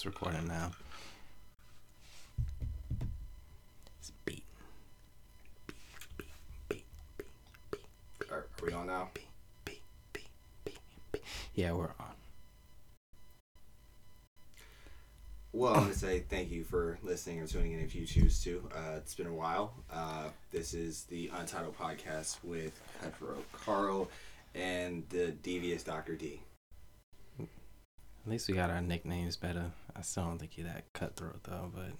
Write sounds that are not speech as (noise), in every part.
It's recording now. It's beat. Are, are we on now? Yeah, we're on. Well, I'm going to say thank you for listening or tuning in if you choose to. Uh, it's been a while. Uh, this is the Untitled Podcast with Cutthroat Karl and the devious Dr. D. At least we got our nicknames better. I still don't think you're that cutthroat though, but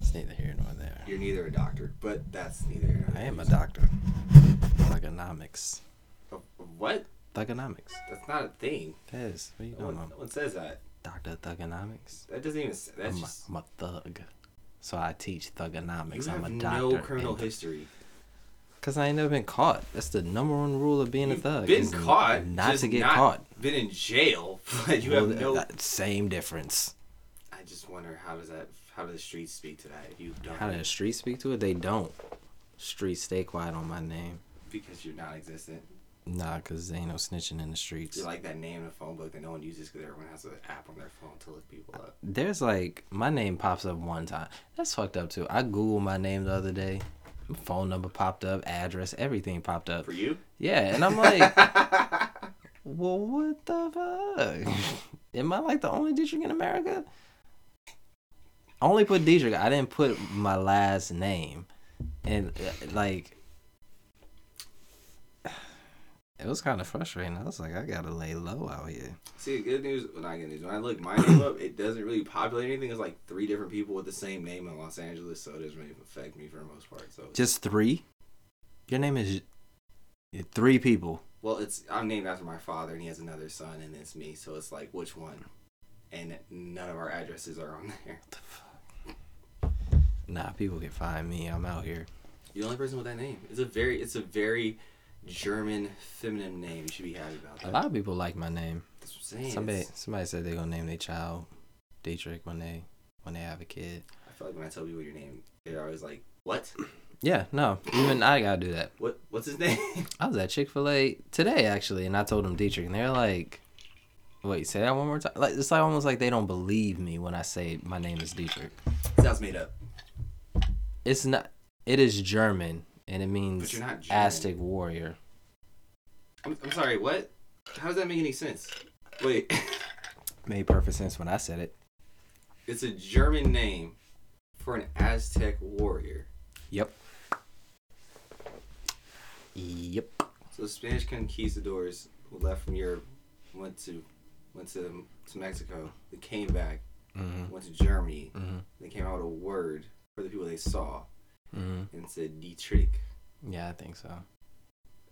it's neither here nor there. You're neither a doctor, but that's neither here nor I am a doctor. Thugonomics. What? Thugonomics. That's not a thing. That is. What are you No one, no one says that. Doctor Thugonomics? That doesn't even. s- That's I'm, just. a, I'm a thug. So I teach thugonomics. You I'm have a doctor. no criminal and- history. Cause I ain't never been caught. That's the number one rule of being a You've thug. been caught, not to get not caught. Been in jail, (laughs) but you Well, have no. that- same difference. I just wonder how does that? How do the streets speak to that? If you don't, How do the streets speak to it? They don't. Streets stay quiet on my name. because you're non-existent. Nah, cause there ain't no snitching in the streets. You're like that name in a phone book that no one uses because everyone has an app on their phone to look people up. There's like my name pops up one time. That's fucked up too. I googled my name the other day. My phone number popped up, address, everything popped up. For you? Yeah, and I'm like, (laughs) well, what the fuck? (laughs) Am I like the only Dietrich in America? I only put Dietrich. I didn't put my last name, and uh, like, (sighs) it was kind of frustrating. I was like, I gotta lay low out here. See, good news. Well, not good news. When I look my name up, it doesn't really populate anything. It's like three different people with the same name in Los Angeles, so it doesn't really affect me for the most part. So, Just three. Your name is three people. Well, it's I'm named after my father, and he has another son, and it's me. So it's like which one? And none of our addresses are on (laughs) there. Nah, people can find me. I'm out here. You're the only person with that name. It's a very, it's a very German feminine name. You should be happy about that. A lot of people like my name. That's what I'm saying. Somebody It's- somebody said they're gonna name their child Dietrich when they when they have a kid. I feel like when I tell people your name, they're always like, "What? Yeah, no, even I gotta do that. What? What's his name?" (laughs) I was at Chick Fil A today actually, and I told them Dietrich, and they're like, "Wait, say that one more time." Like it's like almost like they don't believe me when I say my name is Dietrich. Sounds made up. It's not. It is German, and it But means you're not Aztec warrior. I'm, I'm sorry. What? How does that make any sense? Wait, (laughs) Made perfect sense when I said it. it's a German name for an Aztec warrior. Yep. Yep. So Spanish conquistadors who left from Europe, went to went to to Mexico. They came back, Mhm. went to Germany. Mhm. They came out with a word for the people they saw Mhm. and said Dietrich. Yeah, I think so.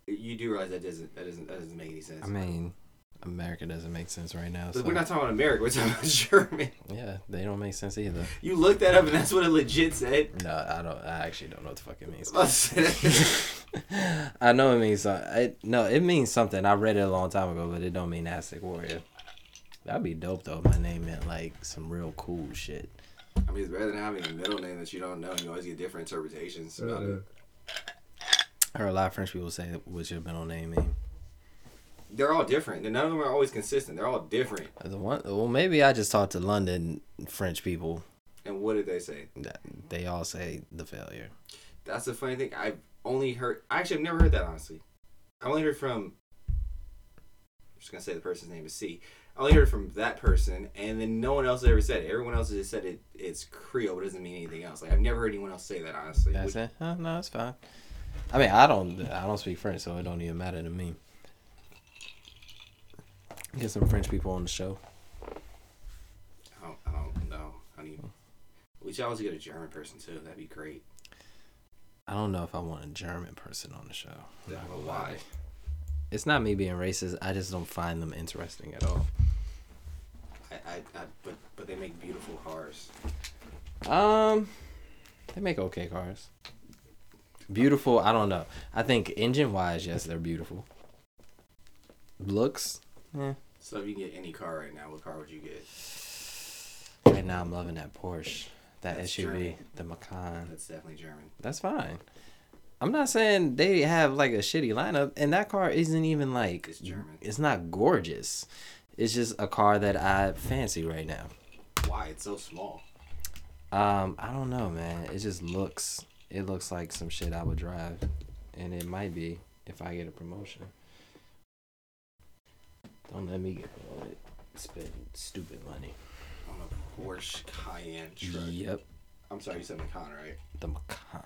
You do realize that doesn't that doesn't that doesn't make any sense. I mean, America doesn't make sense right now. But So we're not talking about America. We're talking about (laughs) German. yeah, they don't make sense either. You looked that up, and that's what it legit said. No, I don't. I actually don't know what the fuck it means. I (laughs) know it means something. It, no, it means something. I read it a long time ago, but it don't mean Aztec warrior. That'd be dope though. if My name meant like some real cool shit. I mean, it's better than having a middle name that you don't know. and You always get different interpretations about it. I heard a lot of French people say "What's your middle name mean. They're all different. None of them are always consistent. They're all different. Uh, the one, well, maybe I just talked to London French people. And what did they say? They all say the failure. That's the funny thing. I've only heard. Actually, I've never heard that honestly. I only heard from. I'm just gonna say the person's name is C. I only heard from that person, and then no one else ever said it. Everyone else has said it. It's Creole, but it doesn't mean anything else. Like I've never heard anyone else say that honestly. That's Which- it. Oh, no, it's fine. I mean, I don't. I don't speak French, so it don't even matter to me. Get some French people on the show. I don't, I don't know. I mean, we should always get a German person too. That'd be great. I don't know if I want a German person on the show. Yeah, not but gonna lie. why? It's not me being racist. I just don't find them interesting at all. I, I, I, but but they make beautiful cars. Um, they make okay cars. Beautiful. I don't know. I think engine wise, yes, they're beautiful. Looks, eh. So if you can get any car right now, what car would you get? Right now, I'm loving that Porsche, that That's SUV, German. the Macan. That's definitely German. That's fine. I'm not saying they have like a shitty lineup, and that car isn't even like It's German. It's not gorgeous. It's just a car that I fancy right now. Why? It's so small. Um, I don't know, man. It just looks it looks like some shit I would drive. And it might be if I get a promotion. Don't let me get promoted. Spend stupid money. On a Porsche Cayenne truck. Yep. I'm sorry, you said Macan, right? The Macan.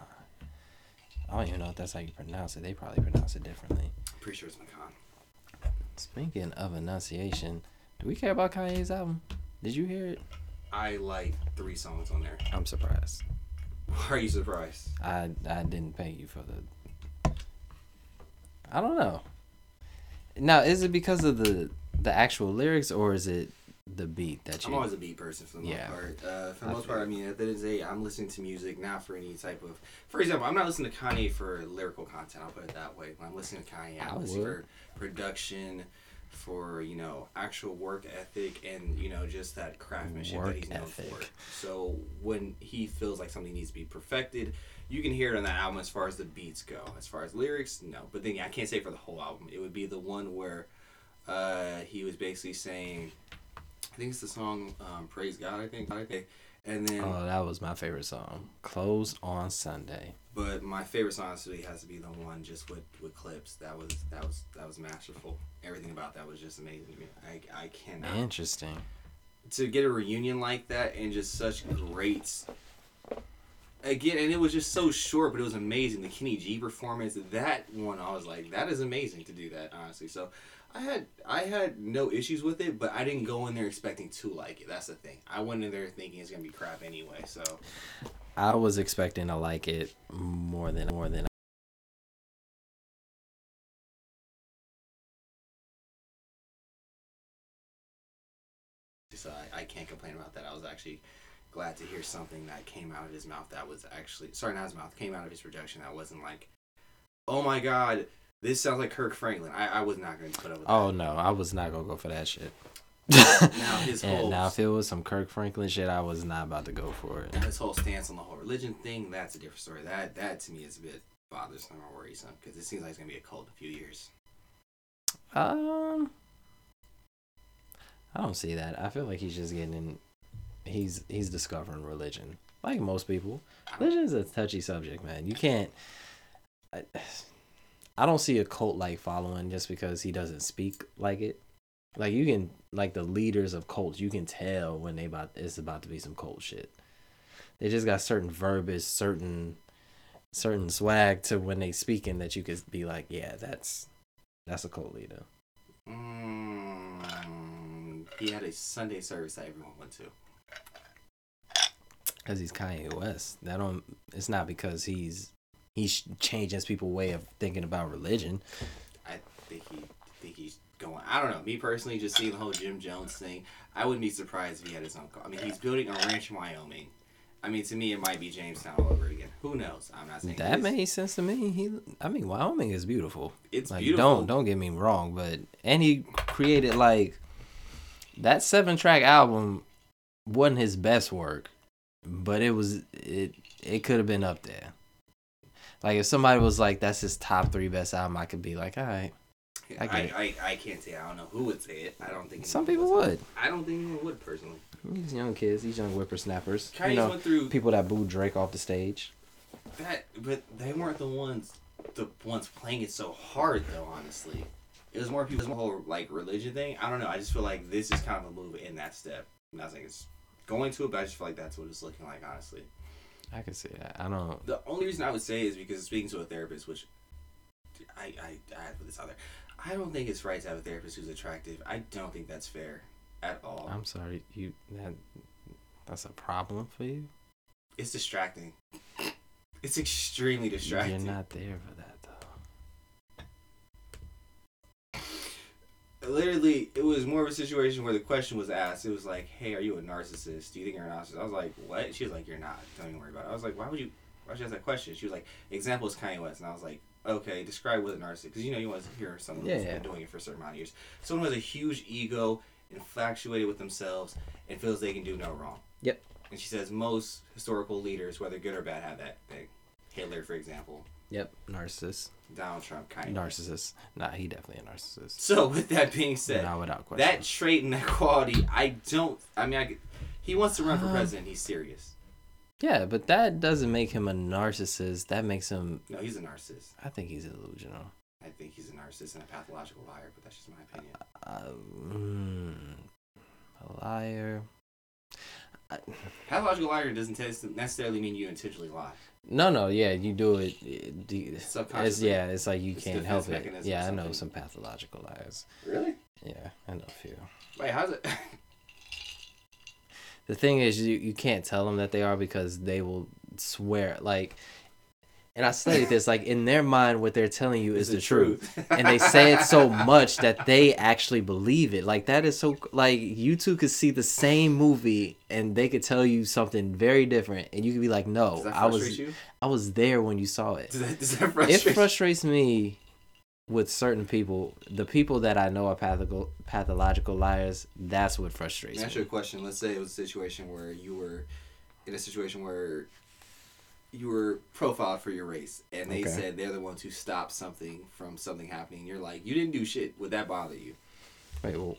I don't even know if that's how you pronounce it. They probably pronounce it differently. Pretty sure it's Macan. Speaking of enunciation, do we care about Kanye's album? Did you hear it? I like three songs on there. I'm surprised. Why (laughs) are you surprised? I I didn't pay you for the. I don't know. Now, is it because of the the actual lyrics or is it the beat that you? I'm always a beat person for the most Yeah. part. Uh, for the I most part, I mean, at the end of the day, I'm listening to music not for any type of. For example, I'm not listening to Kanye for lyrical content. I'll put it that way. When I'm listening to Kanye, I I'm listening would. for production, for you know actual work ethic, and you know just that craftsmanship Work that he's known for. So when he feels like something needs to be perfected, you can hear it on that album as far as the beats go. As far as lyrics, no. But then yeah, I can't say for the whole album. It would be the one where uh, he was basically saying. I think it's the song um, "Praise God." I think, I think. and then, Oh, that was my favorite song. Closed on Sunday. but my favorite song honestly has to be the one just with with Clipse. That was that was that was masterful. Everything about that was just amazing. to me. I I cannot Interesting. to get a reunion like that and just such great. Again, and it was just so short, but it was amazing. The Kenny G performance, that one, I was like, that is amazing to do that, honestly. So, I had I had no issues with it, but I didn't go in there expecting to like it. That's the thing. I went in there thinking it's gonna be crap anyway. So, I was expecting to like it more than more than. so I, I can't complain about that. I was actually glad to hear something that came out of his mouth that was actually sorry, not his mouth, came out of his production that wasn't like, oh my god, this sounds like Kirk Franklin. I, I was not going to put up with that. Oh no, I was not gonna go for that shit. Now his (laughs) and whole now if it was some Kirk Franklin shit, I was not about to go for it. his whole stance on the whole religion thing, that's a different story. That that to me is a bit bothersome or worrisome because it seems like it's gonna be a cult in a few years. Um, I don't see that. I feel like he's just getting in. He's he's discovering religion, like most people. Religion is a touchy subject, man. You can't. I, I don't see a cult like following just because he doesn't speak like it. Like you can, like the leaders of cults, you can tell when they about it's about to be some cult shit. They just got certain verbiage, certain certain swag to when they speaking that you could be like, yeah, that's that's a cult leader. Mm, he had a Sunday service that everyone went to. Cause he's Kanye West. That don't. It's not because he's he's changing people's way of thinking about religion. I think he think he's going. I don't know. Me personally, just seeing the whole Jim Jones thing, I wouldn't be surprised if he had his car. I mean, he's building a ranch in Wyoming. I mean, to me, it might be Jonestown all over again. Who knows? I'm not saying That made sense to me. He, I mean, Wyoming is beautiful. It's Like, beautiful. don't don't get me wrong, but and he created like that seven track album wasn't his best work, but it was it it could have been up there. Like if somebody was like, "That's his top three best album," I could be like, "All right." I I. I, I, can't say. I don't know who would say it. I don't think Some people would. it. I don't think anyone would personally. These young kids, these young whippersnappers, Kanye you know, went through people that booed Drake off the stage. that, but they weren't the ones, the ones playing it so hard though. Honestly, it was more people's whole like religion thing. I don't know. I just feel like this is kind of a move in that step. I'm not saying it's going to it, but I just feel like that's what it's looking like. Honestly. I can see that. I don't. The only reason I would say is because speaking to a therapist, which I I, I had to put this out there. I don't think it's right to have a therapist who's attractive. I don't think that's fair at all. I'm sorry. You that that's a problem for you. It's distracting. It's extremely distracting. You're not there for that though. Literally, it was more of a situation where the question was asked. It was like, "Hey, are you a narcissist? Do you think you're a narcissist?" I was like, "What?" She was like, "You're not. Don't even worry about it." I was like, "Why would you? Why should you ask that question?" She was like, "Example is Kanye West," and I was like, "Okay, describe what a narcissist." Because you know you want to hear someone who's Yeah. been doing it for a certain amount of years. Someone who has a huge ego, infatuated with themselves, and feels they can do no wrong. Yep. And she says most historical leaders, whether good or bad, have that thing. Hitler, for example. Yep, narcissist. Donald Trump kind of. Narcissist. Nah, he definitely a narcissist. So with that being said, Not without question. that trait and that quality, I don't. I mean, I, could- he wants to run for Um, president. He's serious. yeah, but that doesn't make him a narcissist. That makes him. No, he's a narcissist. I think he's delusional. I think he's a narcissist and a pathological liar, but that's just my opinion. Uh, mm, a liar. Pathological liar doesn't tes- necessarily mean you intentionally lie. No, no, yeah, you do it. Eh, it do- It's, yeah, it's like you It's can't help it. Yeah, I know some pathological lies. Really? Yeah, I know a few. Wait, how's it? (laughs) The thing is, you, you can't tell them that they are because they will swear. Like, and I studied this. Like in their mind, what they're telling you is the truth, and they say it so much that they actually believe it. Like that is so. Like you two could see the same movie, and they could tell you something very different, and you could be like, "No, I was you? I was there when you saw it." Does that, does that it frustrate you? frustrates me with certain people the people that i know are pathological pathological liars that's what frustrates Let me you a question. Let's say it was a situation where you were in a situation where you were profiled for your race, and they Okay. said they're the ones who stopped something from something happening. You're like, you didn't do shit. Would that bother you? wait well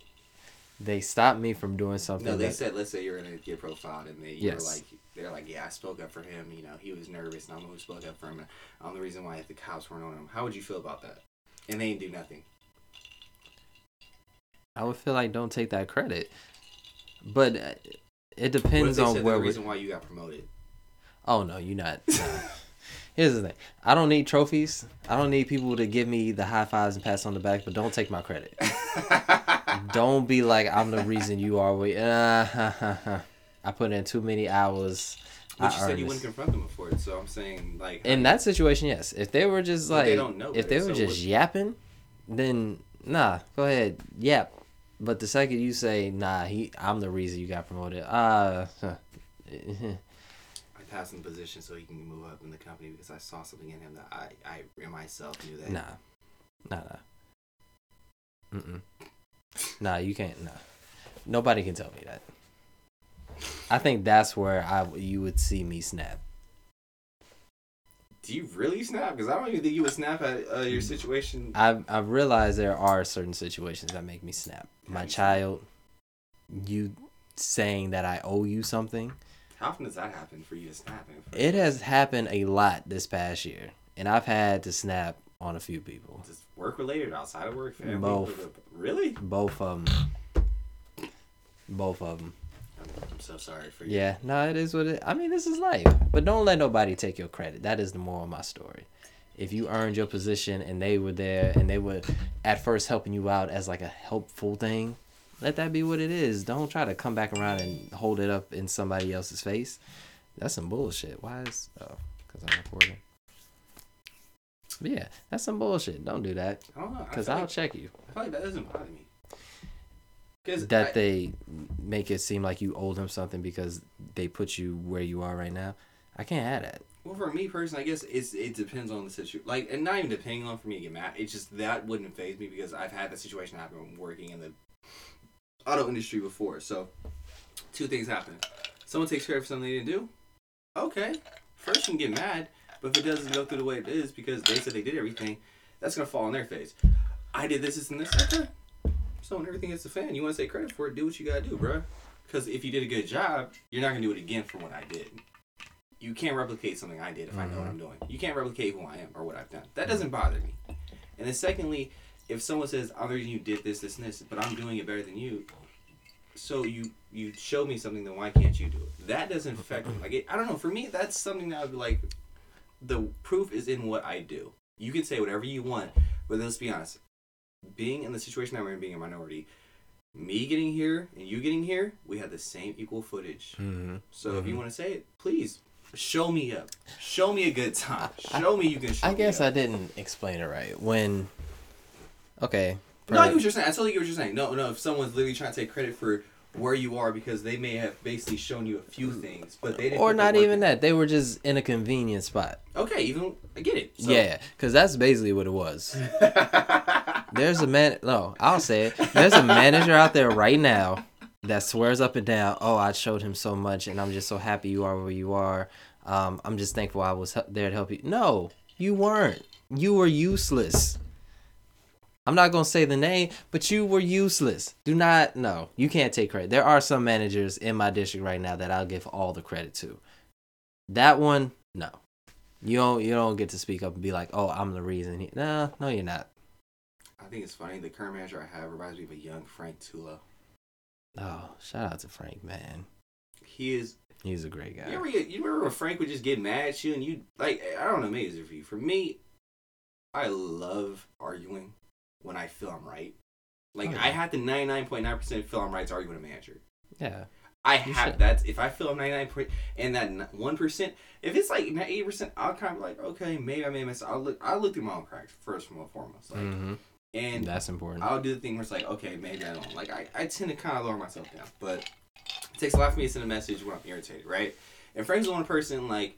they stopped me from doing something No, they that- said, let's say you're gonna get profiled, and they Yes. were like, they're like, yeah, I spoke up for him. You know, he was nervous, and I'm the one who spoke up for him. I'm the reason why if the cops weren't on him. How would you feel about that? And they didn't do nothing. i would feel like don't take that credit but uh, it depends on where the we reason why you got promoted? Oh no you're not here's the thing i don't need trophies i don't need people to give me the high fives and pats on the back but don't take my credit (laughs) don't be like i'm the reason you are where uh, (laughs) i put in too many hours But I you said you wouldn't confront them before it, so I'm saying like in that situation, yes. If they were just like, they don't know if they were so just what- yapping, then nah, go ahead, yap. But the second you say, nah, he, I'm the reason you got promoted. Uh, (laughs) huh. I passed him the position so he can move up in the company because I saw something in him that I I myself knew that. nah, nah, nah. Mm-mm. Nah, you can't. Nah, nobody can tell me that. I think that's where I you would see me snap. Do you really snap? Because I don't even think you would snap at uh, your situation. I've I've realized there are certain situations that make me snap. My How you snap? child, you saying that I owe you something. How often does that happen for you to snap? It has happened a lot this past year, and I've had to snap on a few people. Is this work related, outside of work, family? Both. Really? Both of them. Both of them. I'm, I'm so sorry for you. Yeah, no, it is what it. I mean, this is life, but don't let nobody take your credit. That is the moral of my story. If you earned your position and they were there and they were at first helping you out as like a helpful thing, let that be what it is. Don't try to come back around and hold it up in somebody else's face. That's some bullshit. Why is oh, because I'm recording. But yeah, that's some bullshit. Don't do that I don't know. Because I'll like, check you. I feel like that doesn't bother me. Because That they make it seem like you owe them something because they put you where you are right now. I can't have that. Well, for me personally, I guess it's it depends on the situation. Like, and not even depending on for me to get mad. It's just that wouldn't phase me because I've had that situation happen working in the auto industry before. So, two things happen. Someone takes credit for something they didn't do. Okay, first you can get mad, but if it doesn't go through the way it is because they said they did everything, that's gonna fall on their face. I did this, this, and this. Okay. So when everything hits the fan, you want to take credit for it. Do what you gotta do, bro. Because if you did a good job, you're not gonna do it again for what I did you can't replicate something I did if I know what mm-hmm. I'm doing. You can't replicate who I am or what I've done. That doesn't bother me. And then secondly, if someone says, "I'm the reason you did this, this, and this," but I'm doing it better than you, so you you show me something, then why can't you do it? That doesn't affect me. Like it, I don't know. For me, that's something that would be like, the proof is in what I do. You can say whatever you want, but let's be honest. Being in the situation that we're in, being a minority, me getting here and you getting here, we had the same equal footage. Mm-hmm. So if you Mhm. want to say it, please show me up. Show me a good time. Show me you can. Show I guess I didn't explain it right. When, okay, No, I get what you're saying. I totally get what you're saying. No, no. If someone's literally trying to take credit for where you are because they may have basically shown you a few things, but they didn't. or not even in. that. They were just in a convenient spot. Okay, even I get it. So. Yeah, because that's basically what it was. (laughs) There's a man. No, I'll say it. There's a manager out there right now that swears up and down. Oh, I showed him so much, and I'm just so happy you are where you are. Um, I'm just thankful I was there to help you. No, You weren't. You were useless. I'm not gonna say the name, but you were useless. Do not no, you can't take credit. There are some managers in my district right now that I'll give all the credit to. That one, no. You don't you don't get to speak up and be like, oh, I'm the reason. He, no, no, you're not. I think it's funny. The current manager I have reminds me of a young Frank Tulo. Oh, shout out to Frank, man. He is. He's a great guy. You, get, you remember when Frank would just get mad at you and you like I don't know maybe it's for you. For me, I love arguing when I feel I'm right. Like Oh, yeah. I had to 99.9% feel I'm right to argue with a manager. Yeah. I You have should. that. If I feel I'm 99 point and that one percent, if it's like 80 percent, I'll kind of like okay, maybe I made a mistake. I'll look. I'll look through my own cracks first and foremost. Like, hmm and That's important. I'll do the thing where it's like, okay, maybe I don't. Like, I, I tend to kind of lower myself down. But it takes a lot for me to send a message when I'm irritated, right? And Frank's the one person, like,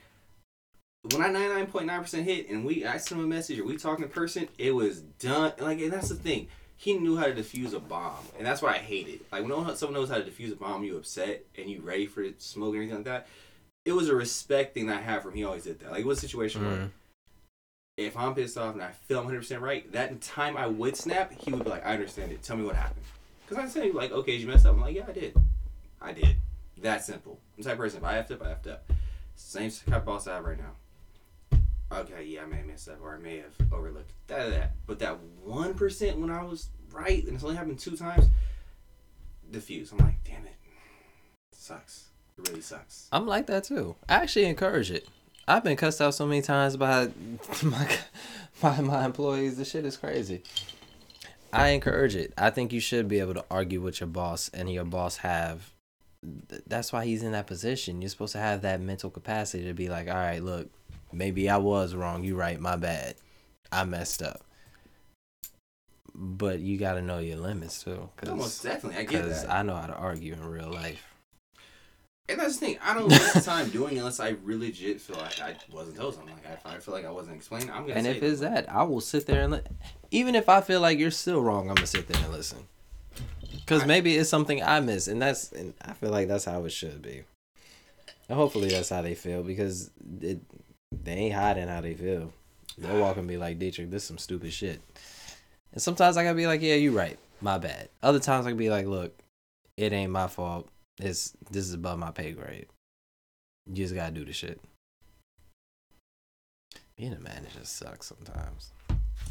when I 99.9% hit and we I send him a message or we talking in person, it was done. Like, and that's the thing. He knew how to defuse a bomb. And that's what I hated. Like, when someone knows how to defuse a bomb, you upset and you ready for smoke and everything like that. It was a respect thing that I had from him. He always did that. Like, it was a situation where Mhm. if I'm pissed off and I feel I'm 100% right, that time I would snap, he would be like, I understand it. Tell me what happened. Because I say, like, okay, did you mess up? I'm like, yeah, I did. I did. That simple. I'm the type of person, if I effed up, I effed up. Same type of boss I have right now. Okay, yeah, I may have messed up or I may have overlooked that, that. But that 1% when I was right, and it's only happened two times, diffuse. I'm like, damn it. sucks. It really sucks. I'm like that too. I actually encourage it. I've been cussed out so many times by (laughs) my by my employees. The shit is crazy. I encourage it. I think you should be able to argue with your boss and your boss have. That's why he's in that position. You're supposed to have that mental capacity to be like, all right, look, maybe I was wrong. You right, my bad. I messed up. But you got to know your limits too, No, most because definitely. I get that. I know how to argue in real life. And that's the thing. I don't (laughs) waste time doing it unless I really legit feel like I wasn't told something. Like if I feel like I wasn't explained, I'm gonna. And say if it's that, I will sit there and li- even if I feel like you're still wrong, I'm gonna sit there and listen. Cause I- maybe it's something I miss, and that's and I feel like that's how it should be. And hopefully that's how they feel because it they ain't hiding how they feel. They'll walk and be like, Dietrich, this is some stupid shit. And sometimes I gotta be like, yeah, you right, my bad. Other times I can be like, look, it ain't my fault. It's this is above my pay grade. You just gotta do the shit. Being a manager sucks sometimes.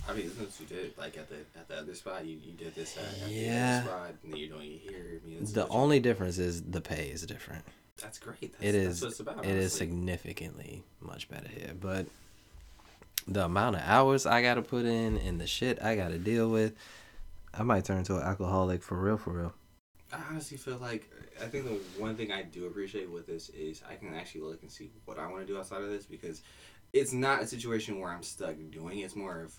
I mean, that's what you did. Like at the at the other spot, you, you did this uh, at, at Yeah. the other spot, and then you're doing it here. I mean, The what you- only difference is the pay is different. That's great. That's, It That's what it's about. It is significantly much better here, but the amount of hours I gotta put in and the shit I gotta deal with, I might turn into an alcoholic for real, for real. I honestly feel like I think the one thing I do appreciate with this is I can actually look and see what I want to do outside of this because it's not a situation where I'm stuck doing. It's more of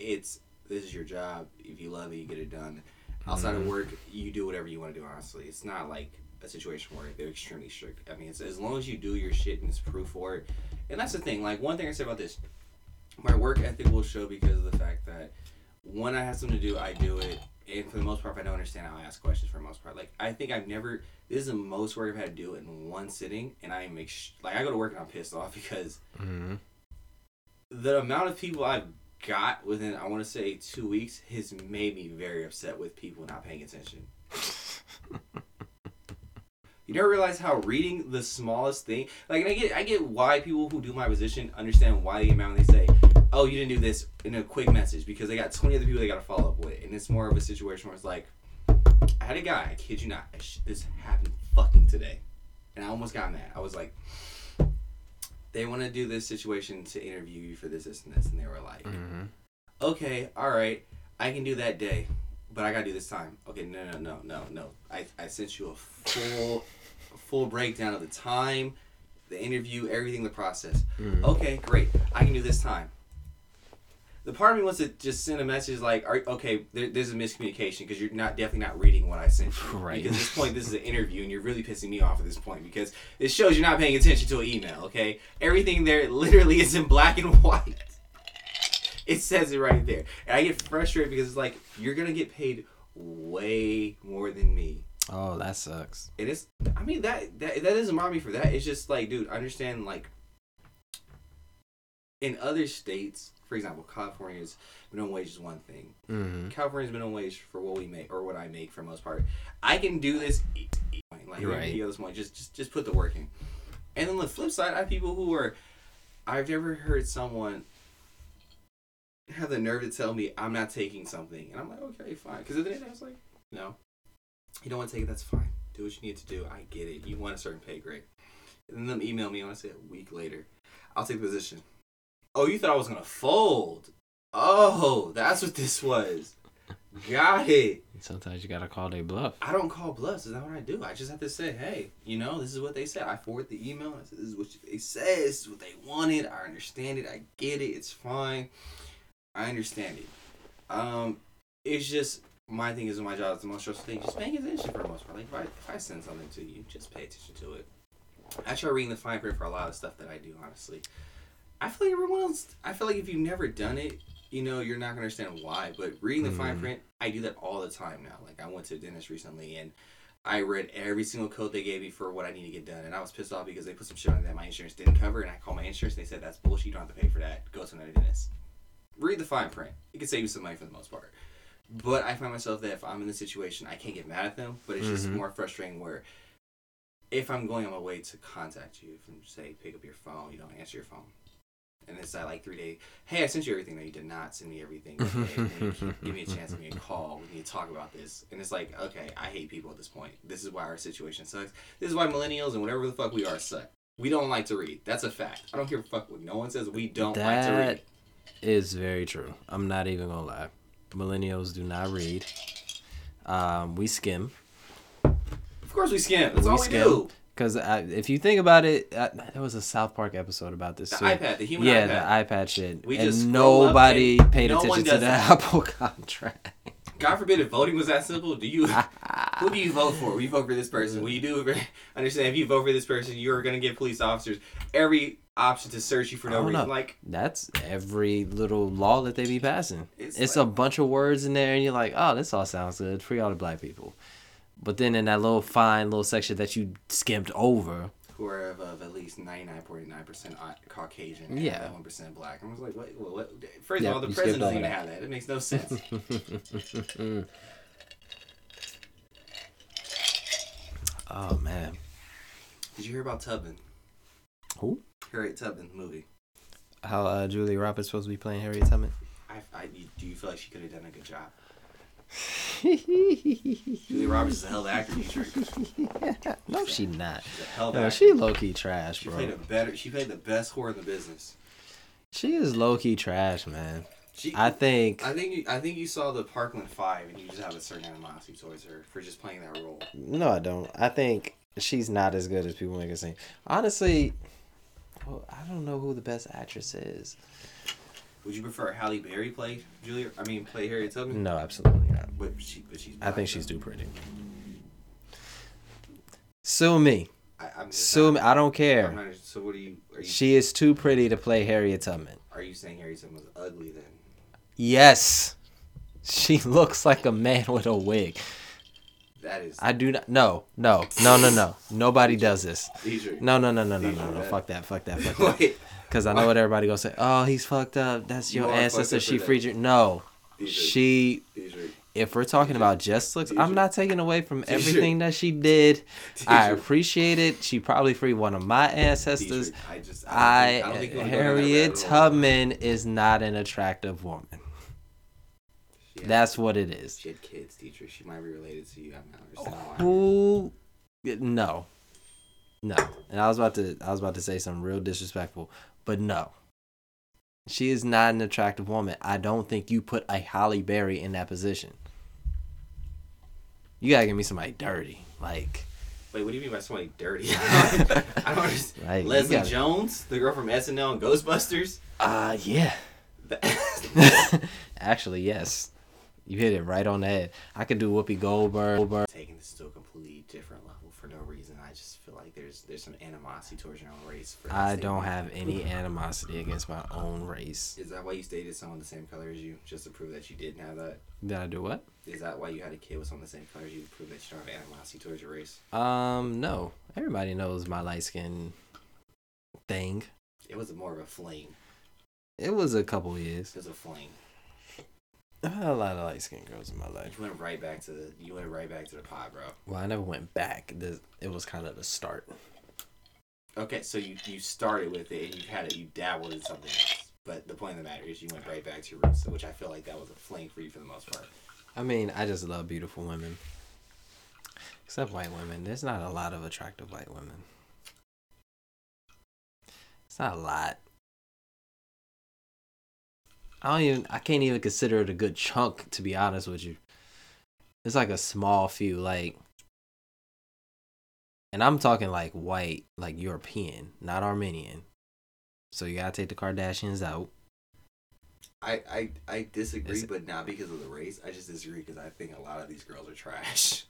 it's this is your job. If you love it, you get it done. Outside Mhm. of work, you do whatever you want to do. Honestly, it's not like a situation where they're extremely strict. I mean, it's as long as you do your shit and it's proof for it. And that's the thing. Like one thing I say about this, my work ethic will show because of the fact that when I have something to do, I do it. And for the most part, if I don't understand, how I'll ask questions. For the most part, like I think I've never. This is the most work I've had to do in one sitting, and I make sh- like I go to work and I'm pissed off (laughs) because Mm-hmm. the amount of people I've got within I want to say two weeks has made me very upset with people not paying attention. (laughs) You never realize how reading the smallest thing, like, and I get, I get why people who do my position understand why the amount they say, oh, you didn't do this in a quick message because they got twenty other people they got to follow up with, and it's more of a situation where it's like, I had a guy, I kid you not, I sh- this happened fucking today, and I almost got mad. I was like, they want to do this situation to interview you for this, this, and this, and they were like, Mm-hmm. okay, all right, I can do that day, but I gotta do this time. Okay, no, no, no, no, no. I, I sent you a full, a full breakdown of the time, the interview, everything, the process. Mhm. Okay, great, I can do this time. The part of me wants to just send a message like, are, okay, there, there's a miscommunication because you're not definitely not reading what I sent you. (laughs) Right. Because at this point, this is an interview, and you're really pissing me off at this point because it shows you're not paying attention to an email. Okay, everything there literally is in black and (laughs) white. It says it right there. And I get frustrated because it's like you're gonna get paid way more than me. Oh, that sucks. And it's I mean that that that doesn't bother me for that. It's just like, dude, I understand like in other states, for example, California's minimum wage is one thing. Mm-hmm. California's minimum wage for what we make or what I make for the most part. I can do this. Like Right. you know, this point, just just just put the work in. And then the flip side, I have people who are. I've never heard someone have the nerve to tell me I'm not taking something, and I'm like, okay, fine. Because at the end, I was like, no, you don't want to take it. That's fine. Do what you need to do. I get it. You want a certain pay grade. And then them email me. And I say a week later. I'll take the position. Oh, you thought I was gonna fold? Oh, that's what this was. Got it. Sometimes you gotta call their bluff. I don't call bluffs. Is that what I do? I just have to say, hey, you know, this is what they said. I forward the email. I said, this is what they said. This is what they wanted. I understand it. I get it. It's fine. I understand it. Um, it's just my thing is my job is the most stressful thing. Just paying attention for the most part. Like if I if I send something to you, just pay attention to it. I try reading the fine print for a lot of stuff that I do. Honestly, I feel like everyone else. I feel like if you've never done it, you know, you're not gonna understand why. But reading the fine Mhm. print, I do that all the time now. Like I went to a dentist recently and I read every single code they gave me for what I need to get done, and I was pissed off because they put some shit on that my insurance didn't cover, and I called my insurance. and They said that's bullshit. You don't have to pay for that. Go to another dentist. Read the fine print. It can save you some money for the most part. But I find myself that if I'm in the situation, I can't get mad at them. But it's just Mhm. more frustrating where if I'm going on my way to contact you, if I'm say pick up your phone, you don't answer your phone, and it's that like three day. Hey, I sent you everything. No, you did not send me everything. Okay, (laughs) give me a chance. Give me a call. We need to talk about this. And it's like, okay, I hate people at this point. This is why our situation sucks. This is why millennials and whatever the fuck we are suck. We don't like to read. That's a fact. I don't give a fuck what no one says. We don't like to read. That is very true. I'm not even gonna lie. Millennials do not read. Um, we skim. Of course we skim. That's We all we skim. do. Because if you think about it, uh, there was a South Park episode about this The too. iPad, the human iPad yeah, iPad. the iPad shit. We and just scroll up nobody and paid no attention to the that. (laughs) Apple contract. God forbid if voting was that simple. Do you who do you vote for? We vote for this person. When you do (laughs) understand if you vote for this person, you are gonna give police officers every option to search you for no reason. know. Like That's every little law that they be passing. It's It's, like- a bunch of words in there, and you're like, oh, this all sounds good. Free all the black people. But then in that little fine little section that you skimmed over, who are of, of at least ninety nine point nine percent Caucasian, and Yeah. one percent black. I was like, what? what, what? First Yep, of all, the president doesn't even have that. It makes no sense. (laughs) oh man, Did you hear about Tubman? who? Harriet Tubman movie. How uh, Julia Roberts supposed to be playing Harriet Tubman? I, I, do you feel like she could have done a good job? Julia Roberts is a hell of an actor. Detroit. (laughs) no, she not. She's a hell of an No, she low key trash, She bro. played a better. She played the best whore in the business. She is low key trash, man. She, I think I think you, I think you saw the Parkland Five, and you just have a certain animosity towards her for just playing that role. no, I don't. I think she's not as good as people make her seem. Honestly, well, I don't know who the best actress is. Would you prefer Halle Berry play Julia? I mean, play Harriet Tubman? No, absolutely not. But she, but she's. I think she's too pretty. Sue me. I, I'm just Sue me. I don't care. not- so what are you? Are you, She is too pretty to play Harriet Tubman. are you saying Harriet Tubman was ugly then? Yes. She (laughs) looks like a man with a wig. That is. I do not. No, no, no, no, no. Nobody does this. No, no, no, no, no, no, no. Fuck that. Fuck that. Fuck (laughs) that. Because I know what everybody gonna say. Oh, he's fucked up. That's your fucked ancestor. She freed you. No, she. If we're talking about just looks, I'm not taking away from everything that she did. (laughs) I appreciate it. She probably freed one of my ancestors. I just. I, I, think, I don't think you wanna go down that Harriet. Tubman is not an attractive woman. Had- That's what it is. She had kids, teacher. She might be related to you. I'm not understanding. Who? No, no. And I was about to, I was about to say something real disrespectful, but no. She is not an attractive woman. I don't think you put a Halle Berry in that position. You gotta give me somebody dirty, like, Wait, what do you mean by somebody dirty? (laughs) (laughs) I don't understand. like Leslie gotta- Jones, the girl from SNL and Ghostbusters. Uh, yeah. (laughs) Actually, yes. You hit it right on the head. I could do Whoopi Goldberg. Goldberg. Taking this to a completely different level for no reason. I just feel like there's some animosity towards your own race. For I don't have any animosity against my own race. Is that why you dated someone the same color as you, just to prove that you didn't have that? Did I do what? Is that why you had a kid with someone the same color as you, to prove that you don't have animosity towards your race? Um, no. Everybody knows my light skin thing. It was more of a fling. It was a couple years. It was a fling. I had a lot of light skinned girls in my life. You went right back to the. You went right back to the pod, bro. Well, I never went back. This, it was kind of the start. Okay, so you you started with it and you had it. You dabbled in something else. But the point of the matter is, you went right back to your roots, which I feel like that was a fling for you for the most part. I mean, I just love beautiful women. Except white women. There's not a lot of attractive white women. It's not a lot. I don't even I can't even consider it a good chunk to be honest with you. It's like a small few like and I'm talking like white, like European, not Armenian. So you gotta take the Kardashians out. I I, I disagree, Is it- but not because of the race. I just disagree because I think a lot of these girls are trash.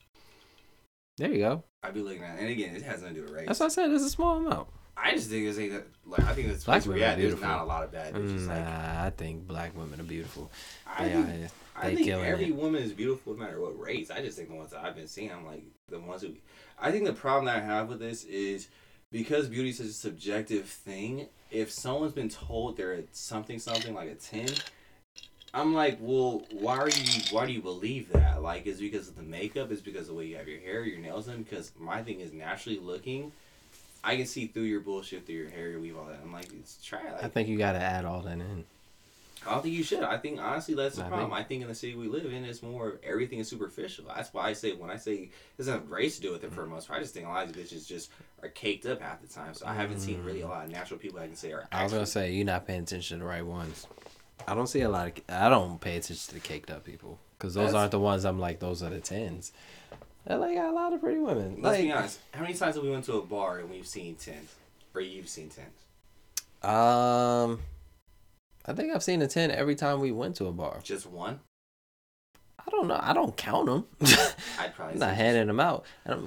There you go. I'd be looking at, and again, it has nothing to do with race. That's what I said. It's a small amount. I just think it's ain't that like I think this Black women are at, there's not a lot of bad bitches. Nah, Like I think black women are beautiful. I They think, are. I think every it. woman is beautiful no matter what race. I just think the ones that I've been seeing, I'm like the ones who. I think the problem that I have with this is because beauty is such a subjective thing. If someone's been told they're at something something like a ten, I'm like, well, why are you? Why do you believe that? Like, is because of the makeup? Is because of the way you have your hair, your nails done? Because my thing is naturally looking. I can see through your bullshit, through your hair, your weave, all that. I'm like, it's try. Like, I think you got to add all that in. I don't think you should. I think honestly that's the I problem. think- I think in the city we live in, it's more everything is superficial. That's why I say when I say it doesn't have race to do with it for the most part. I just think a lot of these bitches just are caked up half the time. So I haven't seen really a mm. lot of natural people I can say are. I was gonna say you're not paying attention to the right ones. I don't see a lot of. I don't pay attention to the caked up people because those That's- aren't the ones I'm like. Those are the tens. LA got a lot of pretty women. Let's like, be honest. How many times have we went to a bar and we've seen tens, or you've seen tens? Um, I think I've seen a ten every time we went to a bar. Just one? I don't know. I don't count them. (laughs) I'd probably. I'm not handing them out.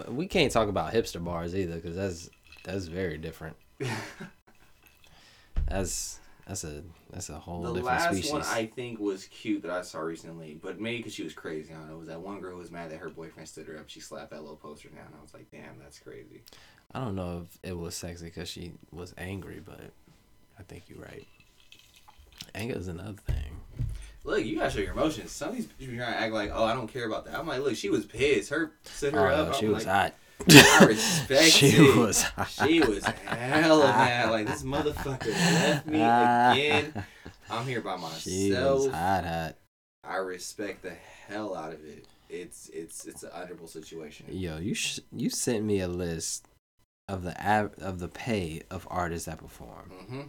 We can't talk about hipster bars either because that's that's very different. (laughs) That's that's a that's a whole the different last one I think was cute that I saw recently, but maybe because she was crazy. I don't know. Was that one girl who was mad that her boyfriend stood her up? She slapped that little poster down. I was like, damn, that's crazy. I don't know if it was sexy because she was angry, but I think you're right. Anger is another thing. Look, you gotta show your emotions. Some of these people trying to act like, oh, I don't care about that. I'm like, look, she was pissed. Her stood Oh, her no, up. she I'm was like, hot. I respect (laughs) she it. was. She was hella mad. Like this motherfucker left me again. I'm here by myself. (laughs) She was hot, hot. I respect the hell out of it. It's it's it's an honorable situation. Yo, you sh- you sent me a list of the av- of the pay of artists that perform. hmm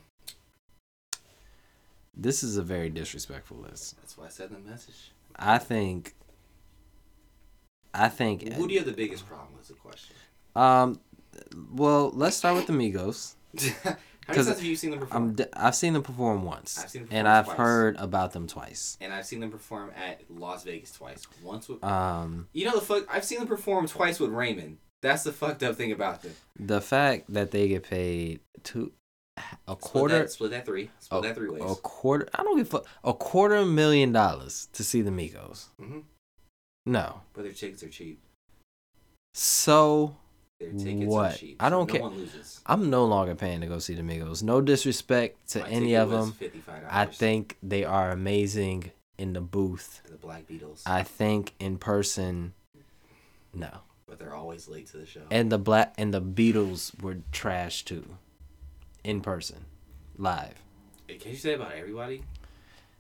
This is a very disrespectful list. That's why I said the message. I think. I think. Who do you have the biggest problem with? The question. Um, well, let's start with the Migos. (laughs) How many times have you seen them perform? I'm d- I've seen them perform once, I've seen them and perform I've twice. heard about them twice. and I've seen them perform at Las Vegas twice. Once with Um, you know the fuck. I've seen them perform twice with Raymond. That's the fucked up thing about them. the fact that they get paid two a Split quarter that, split that three. Split that three ways. a quarter I don't give a fuck a quarter million dollars to see the Migos. hmm No, But their tickets are cheap. so Their tickets What? are cheap. I don't so care. No loses. I'm no longer paying to go see the Migos. No disrespect to My any of them. $55. I think they are amazing in the booth. the Black Beatles, I think in person, no. but they're always late to the show. And the black and the Beatles were trash too, in person, live. Can you say about everybody?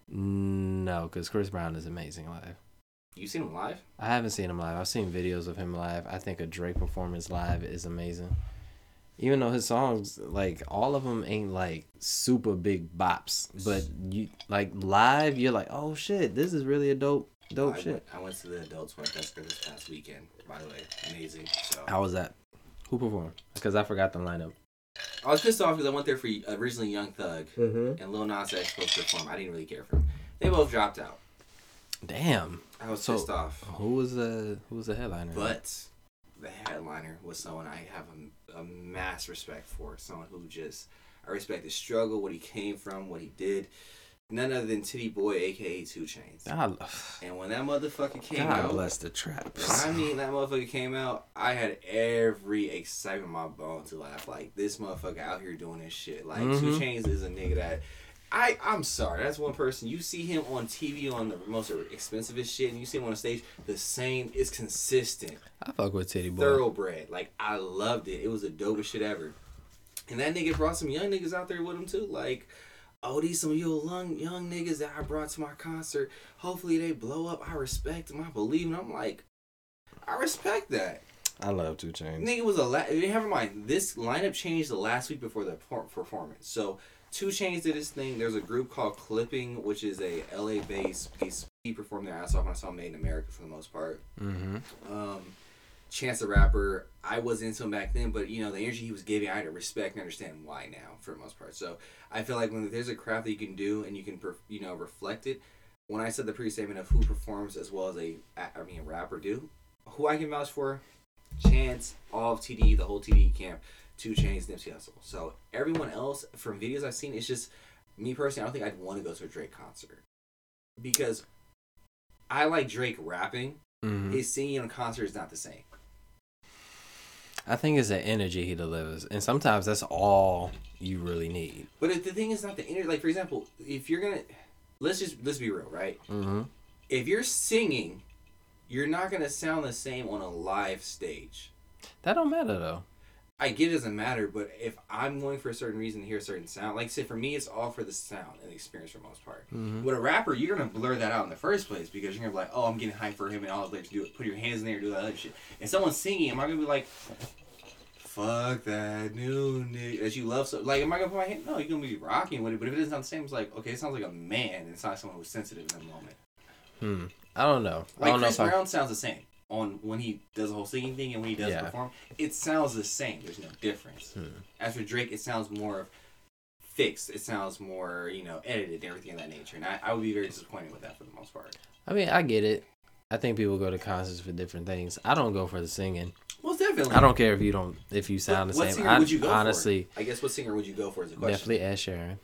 No, because Chris Brown is amazing live. You seen him live? I haven't seen him live. I've seen videos of him live. I think a Drake performance live is amazing. Even though his songs, like all of them, ain't like super big bops, but you like live, you're like, oh shit, this is really a dope, dope I shit. Went, I went to the Adults Went Dusker this past weekend. By the way, amazing. So How was that? Who performed? Because I forgot the lineup. I was pissed off because I went there for originally Young Thug Mm-hmm. and Lil Nas X supposed to perform. I didn't really care for them. They both dropped out. Damn. I was So- pissed off. Who was the Who was the headliner? But the headliner was someone I have a, a mass respect for. Someone who just I respect his struggle, what he came from, what he did. None other than Tity Boi, aka Two Chainz. God, And when that motherfucker came God out, bless the trap. I mean that motherfucker came out, I had every excitement in my bone to laugh. Like this motherfucker out here doing this shit. Like Two Mhm. Chains is a nigga that I I'm sorry. That's one person. You see him on TV on the most expensivest shit, and you see him on the stage. The same is consistent, I fuck with Tity Boi. thoroughbred. Like I loved it. It was the dopest shit ever. And that nigga brought some young niggas out there with him too. Like, oh, these some you young young niggas that I brought to my concert. Hopefully they blow up. I respect them. I believe them. I'm like, I respect that. I love Two Chainz. Nigga was a la- never mind. This lineup changed the last week before the performance. So Two Chainz did his thing. There's a group called Clipping, which is a LA based piece. He performed their ass off when I saw Made in America for the most part. Mm-hmm. Um, Chance the Rapper, I was into him back then, but you know the energy he was giving, I had to respect and understand why now for the most part. So I feel like when there's a craft that you can do and you can you know reflect it. When I said the pre-statement of who performs as well as a I mean a rapper do, who I can vouch for, Chance, all of TD, the whole TD camp, Two Chainz, Nipsey Hussle. So everyone else from videos I've seen, it's just me personally. I don't think I'd want to go to a Drake concert because I like Drake rapping. Mm-hmm. His singing on concert is not the same. I think it's the energy he delivers, and sometimes that's all you really need. But if the thing is not the energy. Like for example, if you're gonna, let's just let's be real, right? Mm-hmm. If you're singing, you're not gonna sound the same on a live stage. That don't matter though. I get it doesn't matter, but if I'm going for a certain reason to hear a certain sound, like say for me, it's all for the sound and the experience for the most part. Mm-hmm. With a rapper, you're gonna blur that out in the first place because you're gonna be like, oh, I'm getting hyped for him and all the lyrics do it. Put your hands in there and do that other shit. And someone's singing, am I gonna be like, fuck that new nigga that you love so? Like, am I gonna put my hand? No, you're gonna be rocking with it. But if it doesn't sound the same, it's like, okay, it sounds like a man. It's not someone who's sensitive in the moment. Hmm. I don't know. I Like don't know Chris I. Brown sounds the same on when he does the whole singing thing and when he does Yeah. perform. It sounds the same. There's no difference. Hmm. As for Drake, it sounds more fixed. It sounds more, you know, edited and everything of that nature. And I, I would be very disappointed with that for the most part. I mean, I get it. I think people go to concerts for different things. I don't go for the singing. Well, definitely. I don't care if you don't if you What- sound the what same. singer I, would you go honestly, for? I guess what singer would you go for is a question. definitely Ed Sheeran.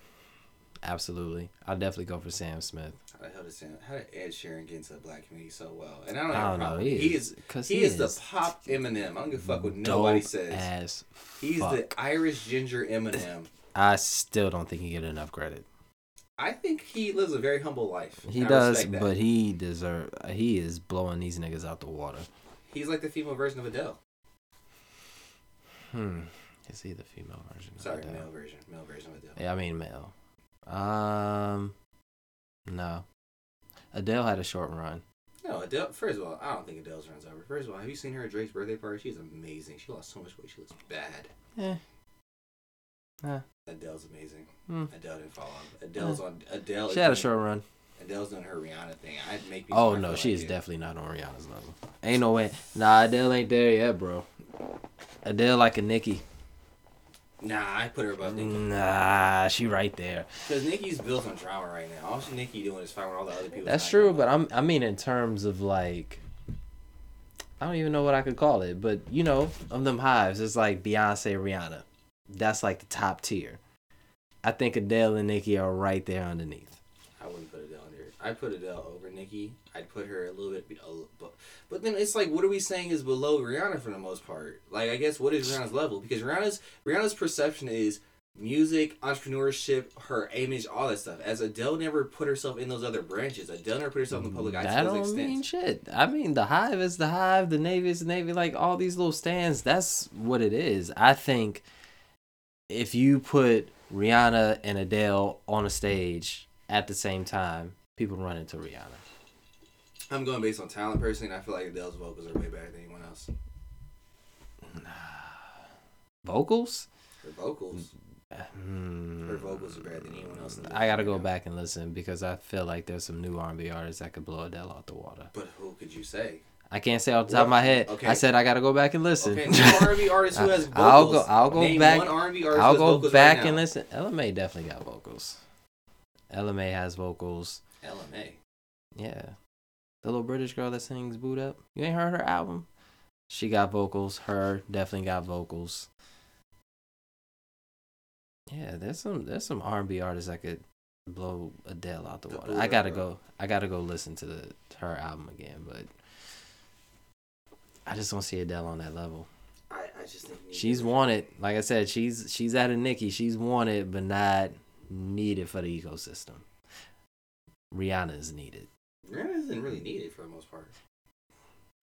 Absolutely, I'll definitely go for Sam Smith. How the hell did Sam, how did Ed Sheeran get into the black community so well? And I don't, I don't know. He, He is is because he, is, the pop Eminem. I don't give a fuck what nobody says. As He's fuck. the Irish ginger Eminem. (laughs) I still don't think he get enough credit. I think he lives a very humble life. He does, but he deserve. He is blowing these niggas out the water. he's like the female version of Adele. Hmm. Is he the female version? of Sorry, male version, male version of Adele. Yeah, I mean male. Um, no. Adele had a short run. No, Adele. First of all, I don't think Adele's runs over. First of all, have you seen her at Drake's birthday party? She's amazing. She lost so much weight. She looks bad. Eh. Nah. Adele's amazing. Hmm. Adele didn't fall off. Adele's on. Adele. She had a short run. Adele's doing her Rihanna thing. I'd make. me Oh no, she like is it. definitely not on Rihanna's level. Ain't no way. Nah, Adele ain't there yet, bro. Adele like a Nicki. Nah, I put her above Nicki. Nah, she right there. Because Nicki's built on drama right now. All she Nicki doing is fighting with all the other people. That's true, but I'm I mean in terms of like I don't even know what I could call it, but you know, of them hives, it's like Beyonce, Rihanna. That's like the top tier. I think Adele and Nicki are right there underneath. I wouldn't put Adele under. I'd put Adele over Nicki. I'd put her a little bit, be- a little, but, then it's like, what are we saying is below Rihanna for the most part? Like, I guess what is Rihanna's level? Because Rihanna's Rihanna's perception is music, entrepreneurship, her image, all that stuff. As Adele never put herself in those other branches. Adele never put herself in the public mm, eye That to those don't mean shit. I mean, the hive is the hive, the navy is the navy. Like all these little stands, that's what it is. I think if you put Rihanna and Adele on a stage at the same time, people run into Rihanna. I'm going based on talent personally, and I feel like Adele's vocals are way better than anyone else. Nah. Vocals? Her vocals, Hmm. her vocals are better than anyone else. I gotta right go now. back and listen because I feel like there's some new R&B artists that could blow Adele out the water. But who could you say? I can't say off the top of my head. Okay. I said I gotta go back and listen. Okay, R&B (laughs) artist who has vocals. I'll go- I'll go Name back- One R&B artist I'll go back right and listen. Ella Mai definitely got vocals. Ella Mai has vocals. Ella Mai. Yeah. The little British girl that sings Boo'd Up. You ain't heard her album? She got vocals. Her definitely got vocals. Yeah, there's some there's some R and B artists that could blow Adele out the, water. I gotta go I gotta go listen to the to her album again, but I just don't see Adele on that level. I, I just think She's wanted. Like I said, she's she's at a Nicki. She's wanted, but not needed for the ecosystem. Rihanna is needed. Rihanna isn't really needed for the most part.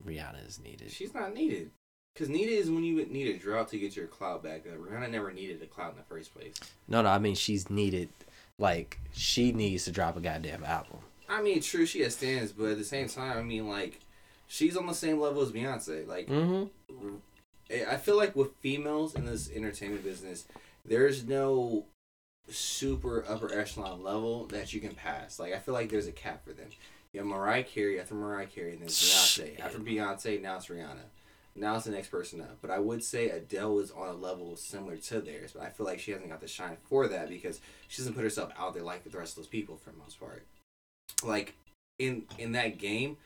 Rihanna is needed. She's not needed. Because needed is when you would need a drought to get your cloud back up. Rihanna never needed a cloud in the first place. No, no, I mean she's needed. Like she needs to drop a goddamn album. I mean, true, she has stands, but at the same time, I mean, like, she's on the same level as Beyonce. Like, Mm-hmm. I feel like with females in this entertainment business, there's no super upper echelon level that you can pass. Like, I feel like there's a cap for them. You have Mariah Carey after Mariah Carey, and then Beyonce. After Beyonce, now it's Rihanna. Now it's the next person up. But I would say Adele is on a level similar to theirs, but I feel like she hasn't got the shine for that because she doesn't put herself out there like the rest of those people for the most part. Like in in that game,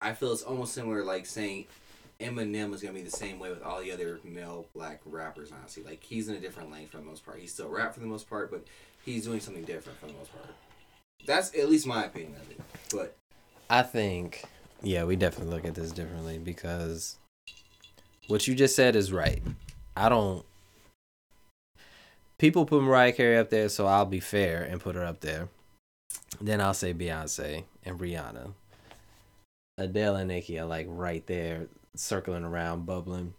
I feel it's almost similar like saying Eminem is gonna be the same way with all the other male black rappers. Honestly, like he's in a different lane for the most part. He still rap for the most part, but he's doing something different for the most part. That's at least my opinion of it. But I think, yeah, we definitely look at this differently because what you just said is right. I don't. People put Mariah Carey up there, so I'll be fair and put her up there. Then I'll say Beyonce and Rihanna. Adele and Nicki are like right there, circling around, bubbling.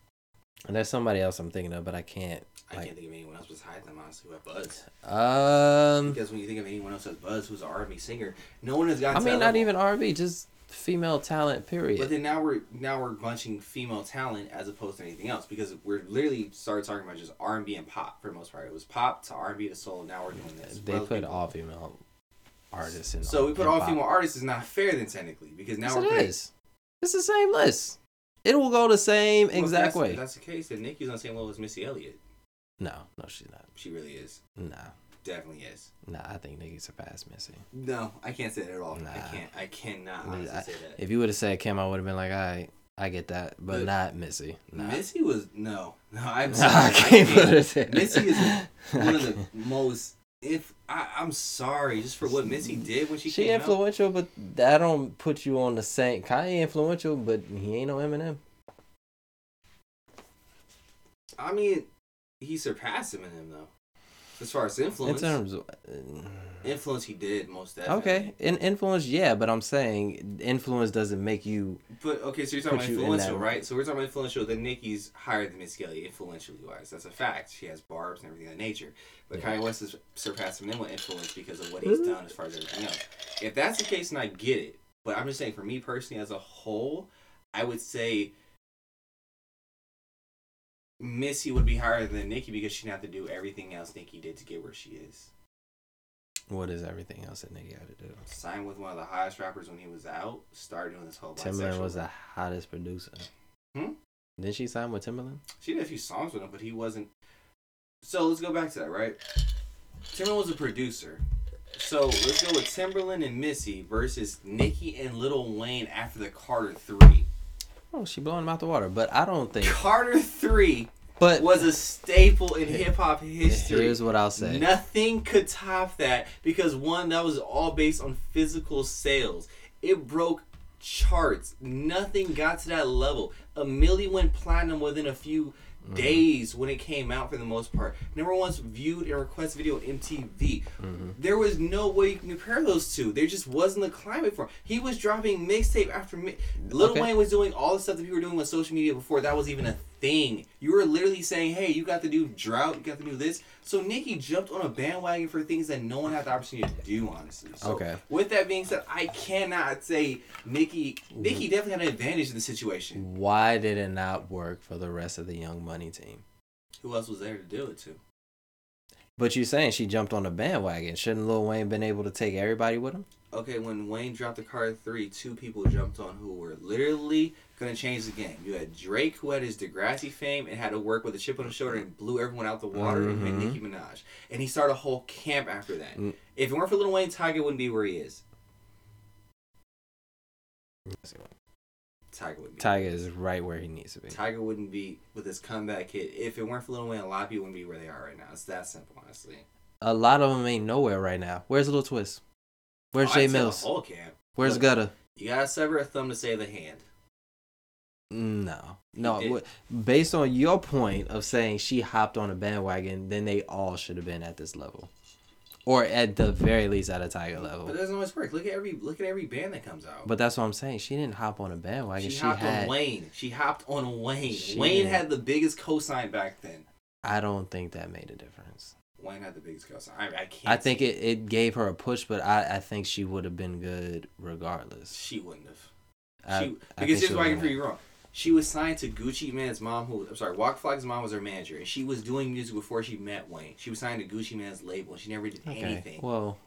And there's somebody else I'm thinking of, but I can't. I Like- can't think of anyone else besides them honestly who have buzz. Um, Because when you think of anyone else as buzz, who's an R&B singer, no one has got. I mean, not level. even R&B, just female talent. Period. But then now we're now we're bunching female talent as opposed to anything else because we're literally started talking about just R and B and pop for the most part. It was pop to R and B to soul. Now we're doing this. they put people- all female artists in. So we put all hip-hop. female artists is not fair then technically because now Yes, we're it putting- is. It's the same list. It will go the same Well, exact that's, way. That's the case, then Nicki's on the same level as Missy Elliott. No, no, she's not. She really is. Nah, Definitely is. nah. I think Nicki surpassed Missy. No, I can't say that at all. I Nah. can't. I cannot I- honestly I- say that. If you would have said Kim, I would have been like, I, I get that, but But- not Missy. Nah. Missy was no, (laughs) no. I'm sorry. I can't put it there. Missy is (laughs) one of the most. If I, I'm sorry, just for what Missy did when she, She came out. influential, but that don't put you on the same. Kanye influential, but he ain't no Eminem. I mean, he surpassed Eminem though. As far as influence, In terms of. Uh, influence he did most definitely. Okay, in influence, yeah, but I'm saying influence doesn't make you. But okay, so you're talking about you in influential, right? So we're talking about influential. Then Nicki's higher than Missy Elliott influentially wise. That's a fact. She has barbs and everything of that nature. But Yeah. Kanye West has surpassed Eminem with influence because of what he's done as far as everything else. If that's the case, then I get it. But I'm just saying, for me personally, as a whole, I would say Missy would be higher than Nicki because she didn't have to do everything else Nicki did to get where she is. What is everything else that nigga had to do? Signed with one of the hottest rappers when he was out. Started doing this whole Timbaland was the hottest producer. Hmm? Didn't she sign with Timbaland? She did a few songs with him, but he wasn't. So let's go back to that, right? Timbaland was a producer. So let's go with Timbaland and Missy versus Nicki and Lil Wayne after the Carter Three. Oh, she blowing him out the water. But I don't think. Carter Three But was a staple in hip hop history. here's what I'll say. Nothing could top that because one, that was all based on physical sales. It broke charts. Nothing got to that level. A million went platinum within a few Mm-hmm. days when it came out for the most part. Number one's viewed and request video on MTV. Mhm. There was no way you can compare those two. There just wasn't the climate for him. He was dropping mixtape after mi- Lil Okay. Wayne was doing all the stuff that people were doing with social media before that was even a thing. You were literally saying, "Hey, you got to do drought, you got to do this." So Nicki jumped on a bandwagon for things that no one had the opportunity to do. Honestly, so Okay. With that being said, I cannot say Nicki. Nicki definitely had an advantage in the situation. Why did it not work for the rest of the Young Money team? Who else was there to do it to? But you're saying she jumped on a bandwagon. Shouldn't Lil Wayne been able to take everybody with him? Okay, when Wayne dropped the card three, two people jumped on who were literally gonna change the game. You had Drake, who had his Degrassi fame and had to work with a chip on his shoulder and blew everyone out the water, and Mhm. met Nicki Minaj, and he started a whole camp after that. Mm. If it weren't for Lil Wayne, Tyga wouldn't be where he is. Tyga would be. Tyga is right where he needs to be. Tyga wouldn't be with his comeback hit. If it weren't for Lil Wayne, a lot of people wouldn't be where they are right now. It's that simple, honestly. A lot of them ain't nowhere right now. Where's Lil Twist? Where's Oh, Jay I'd say the Mills? whole camp. Where's Look. Gutter? You gotta sever a thumb to save the hand. No, no. Based on your point of saying she hopped on a bandwagon, then they all should have been at this level. or at the very least at a Tyga level. But it doesn't always work. Look at every look at every band that comes out. But that's what I'm saying. She didn't hop on a bandwagon. she, She, hopped had. on Wayne. She hopped on Wayne. She Wayne had the biggest cosign back then. I don't think that made a difference. Wayne had the biggest cosign. I, I can't. I think it, it gave her a push, but I, I think she would have been good regardless. she wouldn't have. I- She, I because here's why I can prove you wrong. She was signed to Gucci Mane's mom, who I'm sorry, Waka Flocka's mom was her manager, and she was doing music before she met Wayne. She was signed to Gucci Mane's label, and she never did Okay. anything. Well,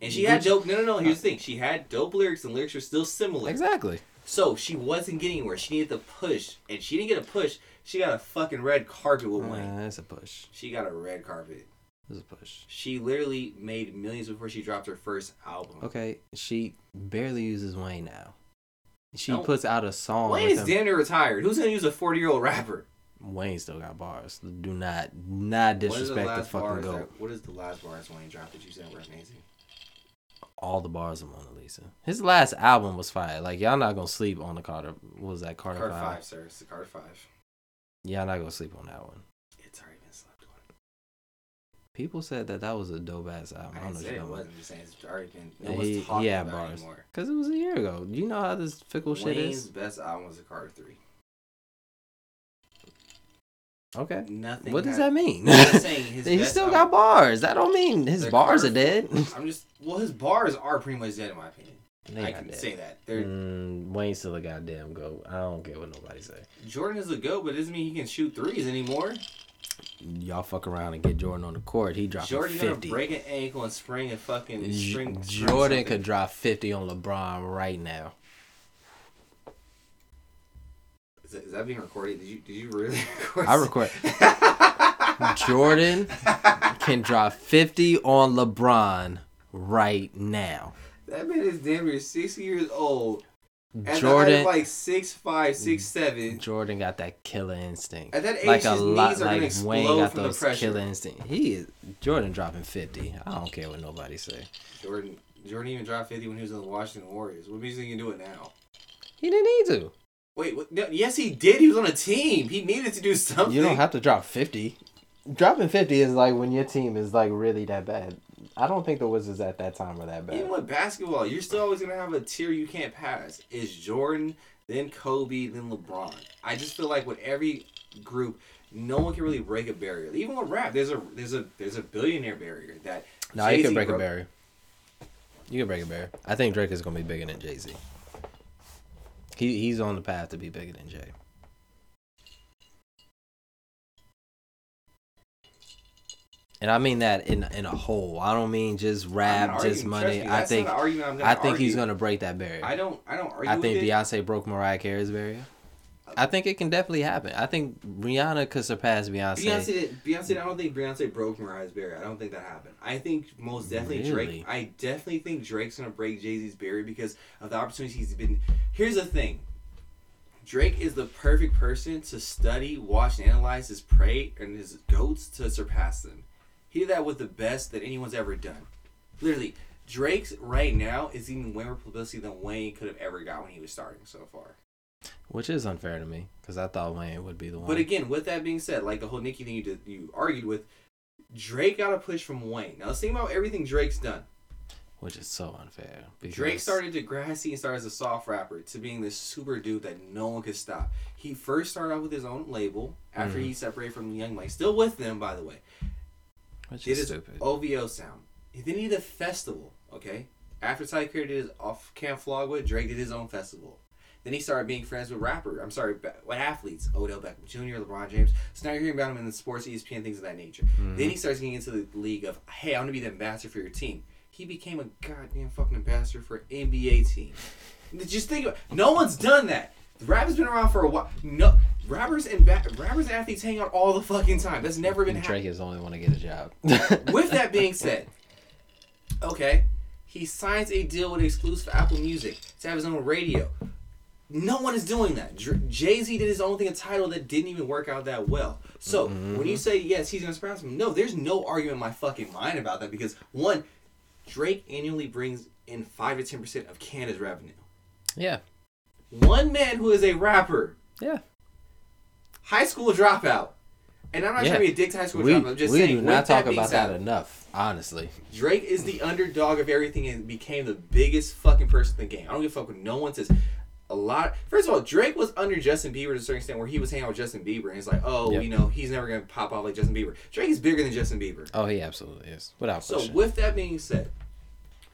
and she had dope. No, no, no. Here's uh, the thing: she had dope lyrics, and lyrics were still similar. exactly. So she wasn't getting anywhere. She needed the push, and she didn't get a push. She got a fucking red carpet with Wayne. Uh, that's a push. She got a red carpet. That's a push. She literally made millions before she dropped her first album. Okay, she barely uses Wayne now. She puts out a song. Wayne is damn near retired. Who's gonna use a 40 year old rapper? Wayne still got bars. Do not, not disrespect the, last fucking goat. that- what is the last bars Wayne dropped that you said were amazing? All the bars of Mona Lisa. His last album was fire. Like y'all not gonna sleep on the Carter. What was that Carter, Card Five? five, sir. It's the Carter five. Y'all not gonna sleep on that one. It's already been slept on. People said that that was a dope ass album. I I don't know say it wasn't. I'm just saying it's already been. No Yeah, one's he- talking had about bars. anymore. Cause it was a year ago. Do you know how this fickle shit is? Wayne's best album was the Carter three. Okay. Nothing. What does that mean? I'm just saying (laughs) his he still album- got bars. That don't mean his bars Carter- are dead. I'm just. Well, his bars are pretty much dead in my opinion. They I can dead. say that. They're, Mm, Wayne still a goddamn goat. I don't care what nobody say. Jordan is a goat, but it doesn't mean he can shoot threes anymore. Y'all fuck around and get Jordan on the court. He dropping Jordan gonna fifty. break an ankle and spring a fucking J- string. string Jordan could drop fifty on LeBron right now. Is that, is that being recorded? Did you did you really (laughs) record? I record. (laughs) Jordan can drop fifty on LeBron right now. That man is damn near sixty years old. At Jordan, the height of like six five, six seven. Jordan got that killer instinct. At that age, like a lot, knees are gonna like Wayne got those the killer instinct. He is Jordan dropping fifty. I don't care what nobody say. Jordan Jordan even dropped fifty when he was in the Washington Warriors. What makes you think he can do it now? He didn't need to. Wait, what, no, yes, he did. He was on a team. He needed to do something. You don't have to drop fifty. Dropping fifty is like when your team is like really that bad. I don't think the Wizards at that time were that bad. Even with basketball, you're still always gonna have a tier you can't pass. It's Jordan, then Kobe, then LeBron. I just feel like with every group, no one can really break a barrier. Even with rap, there's a there's a there's a billionaire barrier that. No, you Jay-Z can break a barrier. You can break a barrier. I think Drake is gonna be bigger than Jay Z. He he's on the path to be bigger than Jay. And I mean that in in a whole. I don't mean just rap, just arguing, money. me, I think not an argument I'm gonna think he's gonna break that barrier. I don't I don't argue. I think with it. Beyonce broke Mariah Carey's barrier. I think it can definitely happen. I think Rihanna could surpass Beyonce. Beyonce, Beyonce, I don't think Beyonce broke Mariah's barrier. I don't think that happened. I think most definitely Really? Drake. I definitely think Drake's gonna break Jay Z's barrier because of the opportunities he's been. Here's the thing. Drake is the perfect person to study, watch, and analyze his prey and his goats to surpass them. He did that with the best that anyone's ever done. Literally, Drake's right now is even way more publicity than Wayne could have ever got when he was starting so far. Which is unfair to me because I thought Wayne would be the one. But again, with that being said, like the whole Nicki thing you did, you argued with, Drake got a push from Wayne. Now let's think about everything Drake's done. which is so unfair. Drake started Degrassi and started as a soft rapper to being this super dude that no one could stop. He first started out with his own label after Mhm. he separated from Young Money, still with them by the way. Which Did is his stupid. OVO sound. Then he did a festival. Okay, after Ty Creator did his off Camp Flog Gnaw, Drake did his own festival. Then he started being friends with rapper. I'm sorry, with athletes, Odell Beckham Jr., LeBron James. So now you're hearing about him in the sports, ESPN, things of that nature. Mhm. Then he starts getting into the league of, hey, I'm gonna be the ambassador for your team. He became a goddamn fucking ambassador for an NBA team. Just think about, no one's done that. The rap has been around for a while. No, rappers and ba- rappers and athletes hang out all the fucking time. That's never been happening. Drake is the only one to get a job. (laughs) With that being (laughs) said, okay, he signs a deal with exclusive Apple Music to have his own radio. No one is doing that. Jay Z did his own thing, a Tidal that didn't even work out that well. So mm-hmm. when you say yes, he's gonna surpass him, no, there's no argument in my fucking mind about that because one, Drake annually brings in five to ten percent of Canada's revenue. yeah, One man who is a rapper, yeah. High school dropout, and I'm not Yeah. trying to be a dick to high school We, dropout. I'm just we saying. do not with that talk about that enough. Honestly, Drake is the underdog of everything and became the biggest fucking person in the game. I don't give a fuck what no one says. A lot. First of all, Drake was under Justin Bieber to a certain extent, where he was hanging out with Justin Bieber, and it's like, oh, Yep. you know, he's never gonna pop off like Justin Bieber. Drake is bigger than Justin Bieber. oh, he absolutely is, without So question. with that being said,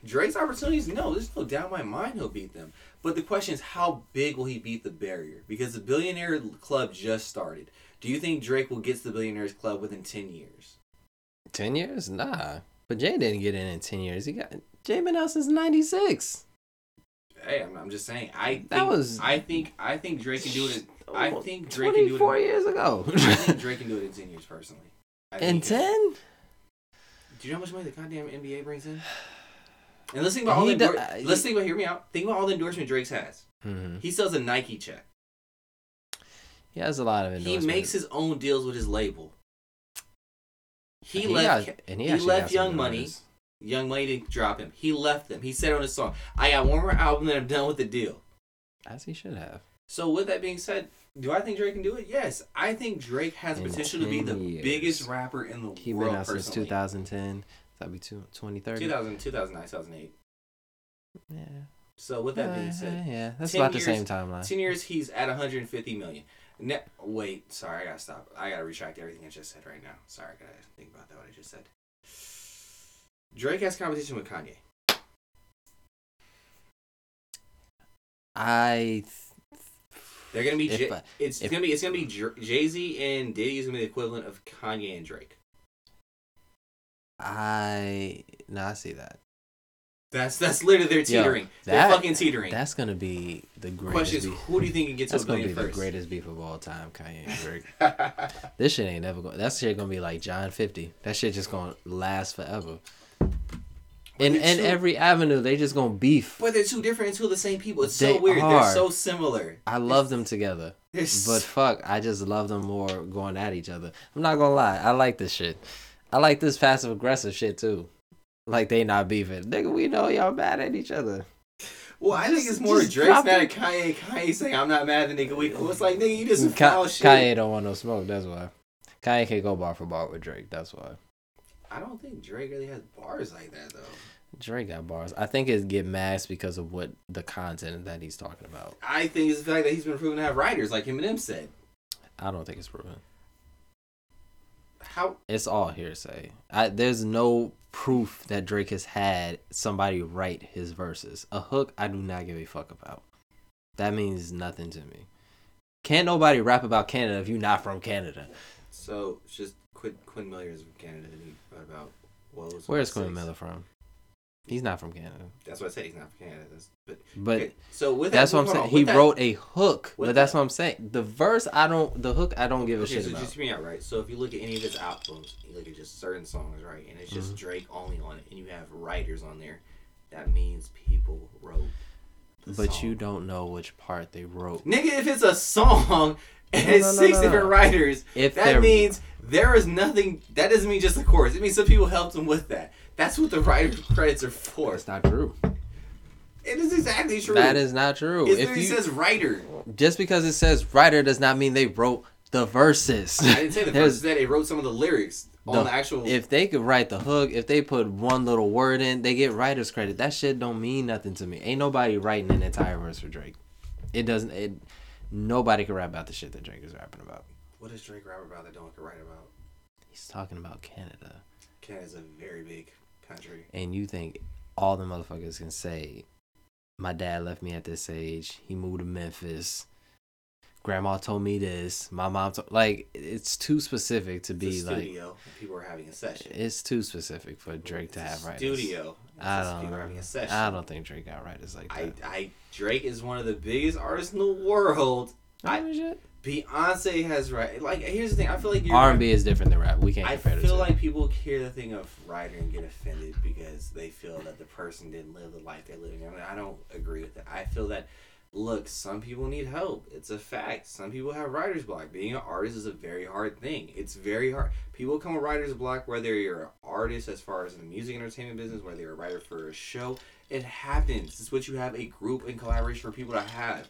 Drake's opportunities, no, there's no doubt in my mind he'll beat them. But the question is, how big will he beat the barrier? Because the billionaire club just started. Do you think Drake will get to the billionaires club within ten years? ten years, nah. But Jay didn't get in in ten years. He got Jay been out since '96. Hey, I'm, I'm just saying. I think, That was- I think. I think Drake can do it. I think Drake can do it. Four years ago. I think (laughs) Drake can do it in ten years, personally. I in think he can. ten? Do you know how much money the goddamn NBA brings in? And let's think about all the. endor- uh, let's think about. Hear me out. Think about all the endorsement Drake's has. Mm-hmm. He sells a Nike check. He has a lot of endorsements. He makes his own deals with his label. He, He left. got- and he actually left Young Money. artists. Young Money didn't drop him. He left them. He said on his song, "I got one more album, then I'm done with the deal." as he should have. So with that being said, do I think Drake can do it? Yes, I think Drake has the In potential to be the years. biggest rapper in the world. He been world. out since 2010. That'd be two, 2030. 2000, 2009, 2008. Yeah. So with that being Uh, said, yeah, that's 10 about the same timeline. ten years he's at 150 million. Ne- wait, sorry, I gotta stop. I gotta retract everything I just said right now. Sorry, I gotta think about that what I just said. Drake has competition with Kanye. I. They're gonna be J- I- it's if- gonna be it's gonna be Jay Z and Diddy is gonna be the equivalent of Kanye and Drake. I. No, I see that. That's that's literally they're Yo, teetering. that- they're fucking teetering. That's gonna be the greatest. Question is, beef. who do you think can get to That's gonna be billion the greatest beef of all time, Kanye (laughs) and Drake. this shit ain't never going. That shit gonna be like John Fifty. That shit just gonna last forever. In they're in every avenue, they just gonna beef. But they're two different and two of the same people. It's They so weird. are. They're so similar. I love them together, They're but fuck, I just love them more going at each other. I'm not gonna lie, I like this shit. I like this passive aggressive shit too. Like they not beefing, nigga. We know y'all mad at each other. well, I think it's more just Drake's mad at Kanye. Kanye saying, "I'm not mad at the nigga." We cool. It's like nigga, you just Ka- foul shit. Kanye don't want no smoke. That's why. Kanye can't go bar for bar with Drake. That's why. I don't think Drake really has bars like that though. Drake got bars. I think it's get masked because of what the content that he's talking about. I think it's the fact that he's been proven to have writers, like Eminem said. I don't think it's proven. How It's all hearsay. I, there's no proof that Drake has had somebody write his verses. A hook, I do not give a fuck about. That means nothing to me. Can't nobody rap about Canada if you're not from Canada. so? It's just Quinn, Quinn Miller is from Canada. And he wrote about what was Where's Quinn? Miller from? He's not from Canada. That's what I said. He's not from Canada. That's, but But okay, so with that's that, what I'm saying. on, He that- wrote a hook, but that's that- what I'm saying. The verse, I don't. The hook, I don't give a Okay, shit so about. just me out, right? So if you look at any of his albums, you look at just certain songs, right, and it's just Mhm. Drake only on it, and you have writers on there, that means people wrote. But song. you don't know which part they wrote. nigga, if it's a song (laughs) and No, it's no, no, six different writers, If that they're- means there is nothing. That doesn't mean just the chorus. It means some people helped them with that. That's what the writer credits are for. It's not true. It is exactly true. That is not true. It if you says writer. just because it says writer does not mean they wrote the verses. I didn't say the (laughs) There's- verse. That they wrote some of the lyrics on The- actual. If they could write the hook, if they put one little word in, they get writer's credit. That shit don't mean nothing to me. Ain't nobody writing an entire verse for Drake. It doesn't. It. Nobody can rap about the shit that Drake is rapping about. what does Drake rap about that no one can write about? He's talking about Canada, Canada's a very big country. and you think all the motherfuckers can say, "My dad left me at this age. He moved to Memphis." Grandma told me this. My mom told like it's too specific to be like studio. and people are having a session. it's too specific for Drake to have right. Studio. I don't people know. having a session. I don't think Drake got writers like that. I Drake is one of the biggest artists in the world. Oh, I- Oh. Beyonce has right. Like here's the thing. I feel like R and B is different than rap. We can't I feel like people hear the thing of writer and get offended because they feel that the person didn't live the life they're living. I mean, I don't agree with that. I feel that look, some people need help. It's a fact. Some people have writer's block. Being an artist is a very hard thing. It's very hard. People come with writer's block whether you're an artist as far as in the music entertainment business, whether you're a writer for a show. It happens. It's what you have a group and collaboration for people to have.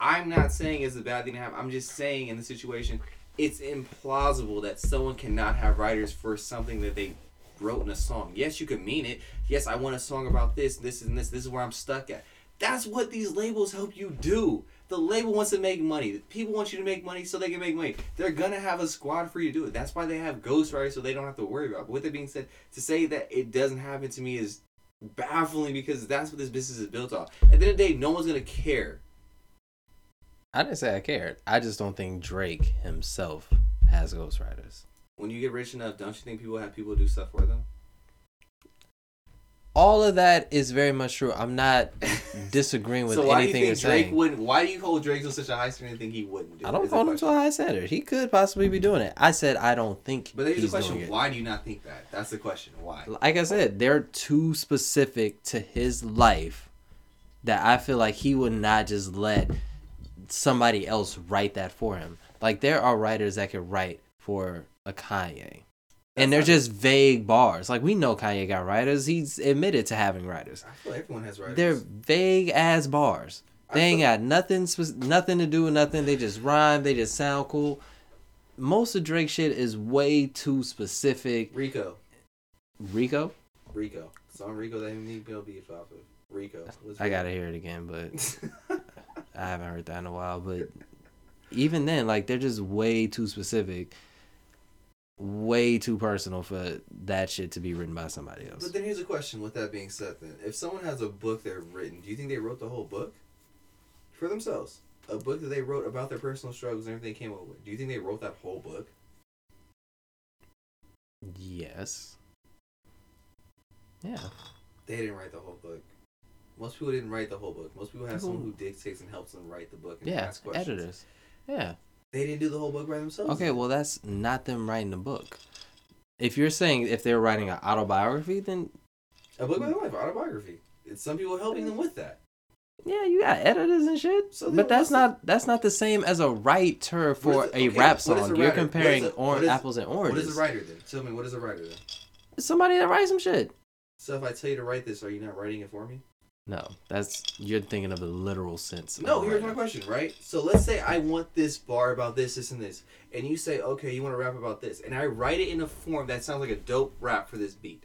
I'm not saying it's a bad thing to have. I'm just saying in the situation, it's implausible that someone cannot have writers for something that they wrote in a song. Yes, you can mean it. Yes, I want a song about this, this, and this. This is where I'm stuck at. That's what these labels help you do. The label wants to make money. People want you to make money so they can make money. They're gonna have a squad for you to do it. That's why they have ghostwriters so they don't have to worry about. It. But with that being said, to say that it doesn't happen to me is baffling because that's what this business is built off. At the end of the day, no one's gonna care. I didn't say I cared. I just don't think Drake himself has ghostwriters. When you get rich enough, don't you think people have people do stuff for them? All of that is very much true. I'm not (laughs) disagreeing with so why anything do you you're think Drake saying. wouldn't? Why do you hold Drake to such a high standard and think he wouldn't do? I don't hold him to a high standard. He could possibly be doing it. I said I don't think But here's the question. Why do you not think that? That's the question. Why? Like I said, they're too specific to his life that I feel like he would not just let somebody else write that for him. Like there are writers that could write for a Kanye. And they're just vague bars. Like we know Kanye got writers. He's admitted to having writers. I feel like everyone has writers. They're vague ass bars. They ain't got nothing nothing to do with nothing. They just rhyme. They just sound cool. Most of Drake shit is way too specific. Rico. Rico, Rico. Song Rico that Meek Mill beef off of. Rico. I go. gotta hear it again, but (laughs) I haven't heard that in a while. But even then, like they're just way too specific, way too personal for that shit to be written by somebody else. But then here's a question. With that being said, then, if someone has a book they've written, do you think they wrote the whole book for themselves? A book that they wrote about their personal struggles and everything they came up with. Do you think they wrote that whole book? Yes. Yeah. They didn't write the whole book. Most people didn't write the whole book. Most people have someone who dictates and helps them write the book and Yeah. ask questions. Editors. Yeah. They didn't do the whole book by themselves. Okay, well that's not them writing the book. If you're saying if they're writing an autobiography, then a book by their life, autobiography. It's some people helping them with that. yeah, you got editors and shit. So but that's the- not that's not the same as a writer for What is a okay, rap what is a song. You're comparing What a- or- what is- apples and What oranges. is a writer then? Tell me, what is a writer then? Somebody that writes some shit. So if I tell you to write this, are you not writing it for me? No, that's you're thinking of the literal sense. No, a here's my question, right? So let's say I want this bar about this, this, and this, and you say, okay, you want to rap about this, and I write it in a form that sounds like a dope rap for this beat.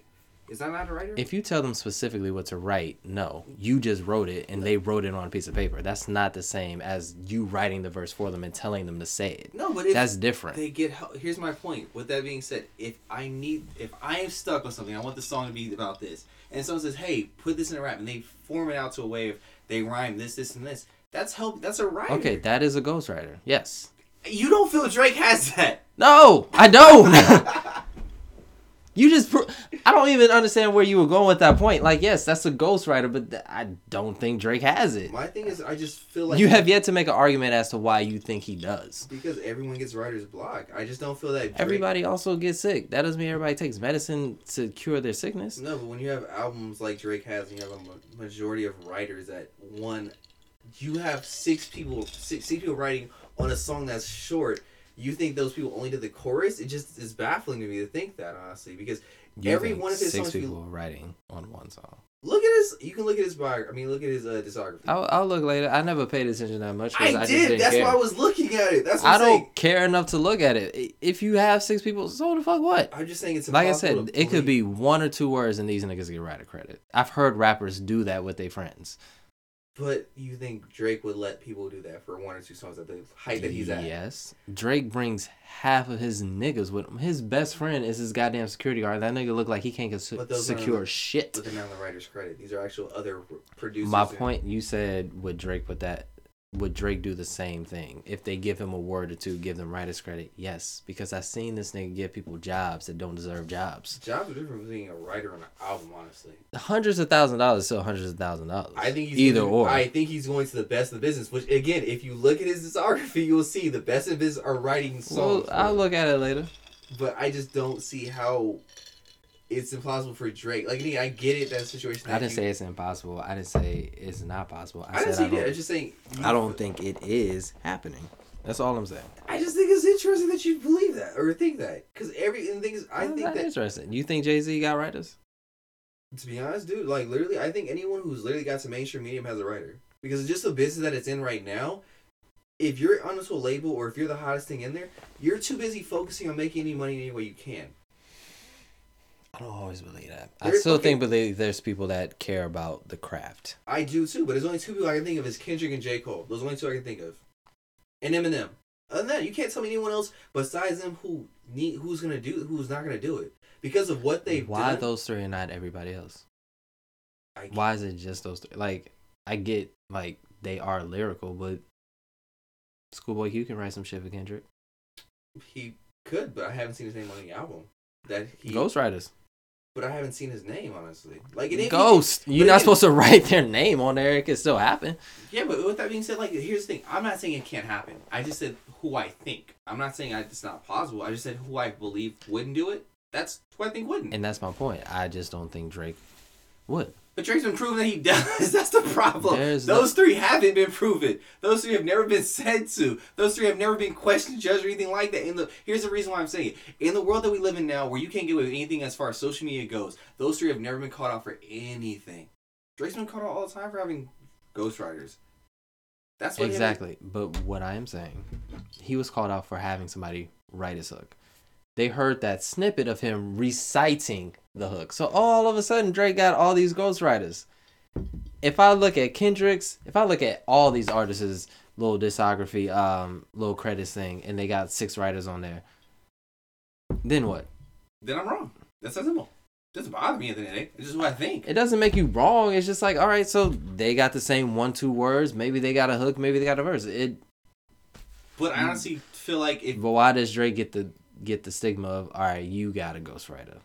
Is that not a writer? If you tell them specifically what to write, no, you just wrote it and they wrote it on a piece of paper. That's not the same as you writing the verse for them and telling them to say it. no, but That's different. they get help, here's my point. With that being said, if I need, if I am stuck on something, I want the song to be about this, and someone says, hey, put this in a rap, and they form it out to a way of they rhyme this, this, and this. That's help. That's a writer. Okay, that is a ghostwriter. Yes. You don't feel Drake has that. No, I don't. (laughs) you just, pro- I don't even understand where you were going with that point. Like, yes, that's a ghostwriter, but th- I don't think Drake has it. My thing is, I just feel like You have yet to make an argument as to why you think he does. because everyone gets writer's block. I just don't feel that. Drake, Everybody also gets sick. That doesn't mean everybody takes medicine to cure their sickness. No, but when you have albums like Drake has, and you have a ma- majority of writers that one, you have six people, six, six people writing on a song that's short. You think those people only did the chorus? It just is baffling to me to think that honestly, because You Every one of his six songs people writing on one song. look at his. You can look at his bio. I mean, look at his uh, discography. I'll, I'll look later. I never paid attention that much. I, I, just did. That's care. why I was looking at it. That's what I I'm don't care enough to look at it. If you have six people, so the fuck what? I'm just saying it's Like I said, it could be one or two words and these niggas get writer credit. I've heard rappers do that with their friends. But you think Drake would let people do that for one or two songs at the height that he's at? Yes. Drake brings half of his niggas with him. His best friend is his goddamn security guard. That nigga look like he can't cons- But those aren't secure the- shit. But they're not on the writer's credit. These are actual other producers. My and- point, you said would Drake put that? Would Drake do the same thing if they give him a word or two, give them writers credit? Yes, because I've seen this nigga give people jobs that don't deserve jobs. Jobs are different from being a writer on an album, honestly. Hundreds of thousand dollars, still hundreds of thousand dollars. I think he's either going, or. I think he's going to the best of the business. Which again, if you look at his discography, you'll see the best of his are writing well, songs. for I'll look at it later. But I just don't see how it's impossible for Drake. Like again, I get it that situation. I didn't you- say it's impossible. I didn't say it's not possible. I, I didn't say I that. I'm just saying. I don't think it is happening. That's all I'm saying. I just think it's interesting that you believe that or think that because every and the thing is, I That's think not that interesting. You think Jay Z got writers? To be honest, dude, like literally, I think anyone who's literally got to mainstream medium has a writer because it's just the business that it's in right now. If you're onto a label or if you're the hottest thing in there, you're too busy focusing on making any money any way you can. I don't always believe that. I still okay. think believe there's people that care about the craft. I do too, but there's only two people I can think of is Kendrick and J. Cole. Those are the only two I can think of. And Eminem. Other than that, you can't tell me anyone else besides them who need who's gonna do who's not gonna do it. Because of what they've Why done. those three and not everybody else? I, Why is it just those three? Like, I get like they are lyrical, but Schoolboy Q can write some shit for Kendrick. he could, but I haven't seen his name on the album. That he Ghostwriters. But I haven't seen his name honestly. Like and Ghost. You're not supposed to write their name on there. It can still happen. Yeah, but with that being said, like here's the thing. I'm not saying it can't happen. I just said who I think. I'm not saying I, it's not possible. I just said who I believe wouldn't do it. That's who I think wouldn't. And that's my point. I just don't think Drake would. But Drake's been proven that he (laughs) does. That's the problem. There's Those three haven't been proven. Those three have never been said to. Those three have never been questioned, judged, or anything like that. In the here's the reason why I'm saying it. In the world that we live in now, where you can't get away with anything as far as social media goes, those three have never been caught out for anything. Drake's been caught out all the time for having ghostwriters. That's what Exactly. But what I am saying, he was called out for having somebody write his hook. They heard that snippet of him reciting the hook. So all of a sudden, Drake got all these ghostwriters. If I look at Kendrick's, if I look at all these artists' little discography, um, little credits thing, and they got six writers on there, then what? then I'm wrong. That's that simple. doesn't bother me at the end of the day. It's just what I think. It doesn't make you wrong. It's just like, all right, so they got the same one, two words. Maybe they got a hook. Maybe they got a verse. It But I honestly feel like if But why does Drake get the get the stigma of all right, you got a ghostwriter?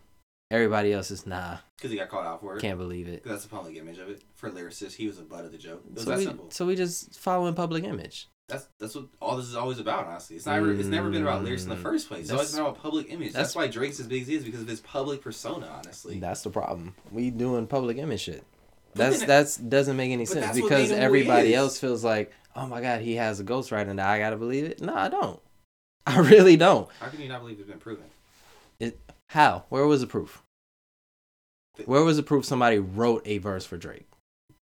Everybody else is nah, because he got caught out for it, can't believe it. that's the public image of it. For lyricists, he was the butt of the joke. It was So that we, simple. so we just following public image. That's that's what all this is always about. Honestly, it's never it's never been about lyrics in the Mm, first place. It's always been about public image. That's, that's- why Drake's as big as he is because of his public persona. Honestly, That's the problem. We doing public image shit. That's then- that's doesn't make any sense because made him who he everybody else feels like, oh my god, he has a ghostwriter now. I gotta believe it. No, I don't. (laughs) I really don't. how can you not believe it's been proven? It, How? Where was the proof? Where was the proof somebody wrote a verse for Drake?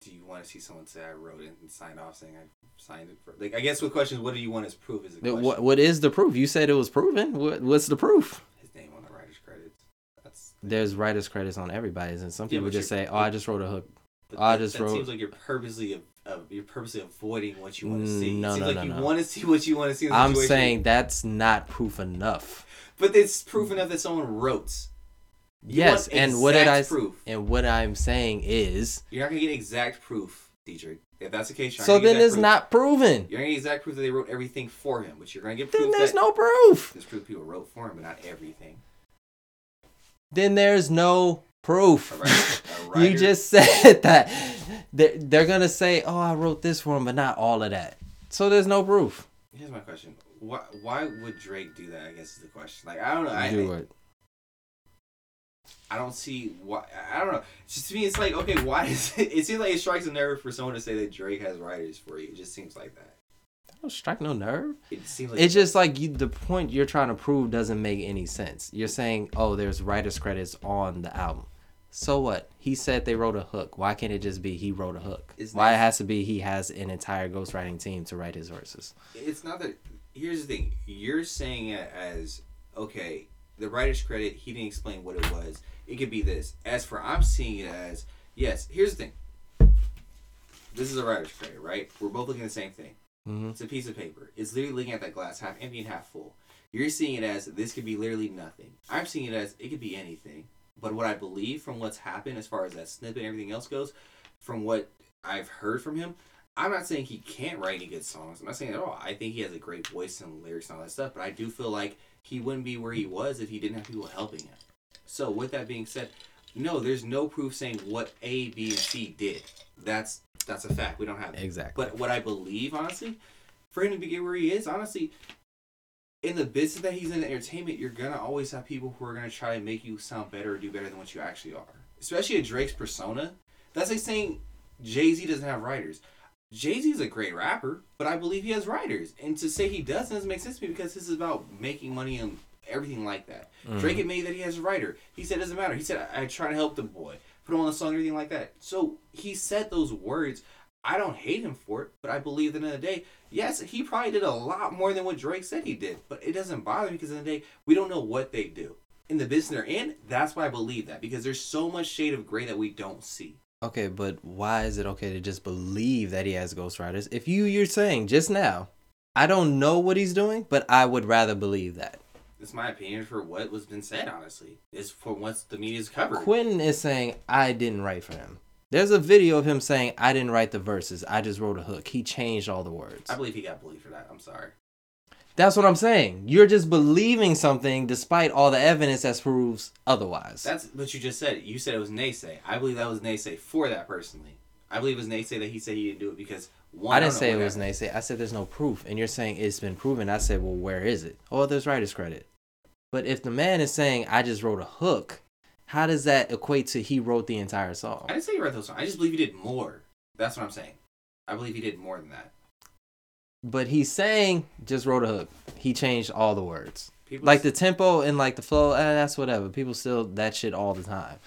Do you want to see someone say I wrote it and signed off saying I signed it for? Like I guess what question is what do you want as proof? Is the The- What what is the proof? You said it was proven. What, what's the proof? His name on the writer's credits. That's There's writers credits on everybody's, and some Yeah, people just say, "Oh, I just wrote a hook." But I that, just that wrote- seems like you're purposely of you're purposely avoiding what you want to Mm, see. no, it seems no, like no, you no. want to see what you want to see. In the I'm saying that's not proof enough. but it's proof enough that someone wrote. You yes, and what did I? proof? And what I'm saying is, You're not gonna get exact proof, Dietrich. If that's the case, you're so then it's exact not proven. You're gonna get exact proof that they wrote everything for him, but you're gonna get proof Then there's no proof. there's proof people wrote for him, but not everything. Then there's no proof. A writer, (laughs) a You just said that. They're, they're gonna say, "Oh, I wrote this for him," but not all of that. So there's no proof. Here's my question: Why why would Drake do that? I guess is the question. Like I don't know. I, Do it. I don't see why. I don't know. It's just to me, it's like okay, why (laughs) is it? It seems like it strikes a nerve for someone to say that Drake has writers for you. It just seems like that. Don't strike no nerve. It seems like It's just like you, the point you're trying to prove doesn't make any sense. You're saying, "Oh, there's writers credits on the album." So what? He said they wrote a hook. Why can't it just be he wrote a hook? It's Why not- it has to be he has an entire ghostwriting team to write his verses? it's not that. Here's the thing: you're saying it as okay. The writer's credit. He didn't explain what it was. It could be this. As for I'm seeing it as yes. Here's the thing. This is a writer's credit, right? We're both looking at the same thing. hmm It's a piece of paper. It's literally looking at that glass half empty and half full. You're seeing it as this could be literally nothing. I'm seeing it as it could be anything. But what I believe from what's happened as far as that snippet and everything else goes, from what I've heard from him, I'm not saying he can't write any good songs. I'm not saying at all. I think he has a great voice and lyrics and all that stuff. But I do feel like he wouldn't be where he was if he didn't have people helping him. So with that being said, no, there's no proof saying what A, B, and C did. That's that's a fact. We don't have that. Exactly. But what I believe, honestly, for him to get where he is, honestly, in the business that he's in, entertainment, you're gonna always have people who are gonna try to make you sound better or do better than what you actually are. Especially at Drake's persona. That's like saying Jay Z doesn't have writers. Jay Z is a great rapper, but I believe he has writers. And to say he doesn't doesn't make sense to me because this is about making money and everything like that. Mhm. Drake admitted that he has a writer. He said it doesn't matter. He said I, I try to help the boy, put him on the song, everything like that. So he said those words. I don't hate him for it, but I believe that in the, end of the day, yes, he probably did a lot more than what Drake said he did. But it doesn't bother me because in the, the day, we don't know what they do. in the business they're in. That's why I believe that because there's so much shade of gray that we don't see. Okay, but why is it okay to just believe that he has ghostwriters? If you you're saying just now, I don't know what he's doing, but I would rather believe that. It's my opinion for what was been said. Honestly, it's for what the media's covered. Quentin is saying I didn't write for him. There's a video of him saying I didn't write the verses. I just wrote a hook. He changed all the words. I believe he got bullied for that. I'm sorry. That's what I'm saying. You're just believing something despite all the evidence that proves otherwise. That's what you just said. You said it was naysay. I believe that was naysay for that personally. I believe it was naysay that he said he didn't do it because one. I didn't don't say it was happened. naysay. I said there's no proof, and you're saying it's been proven. I said, well, where is it? Oh, there's writer's credit. But if the man is saying I just wrote a hook, how does that equate to he wrote the entire song? I didn't say he wrote those songs. I just believe he did more. That's what I'm saying. I believe he did more than that. But he's saying just wrote a hook. He changed all the words. People like the tempo and like the flow, eh, that's whatever. People still that shit all the time.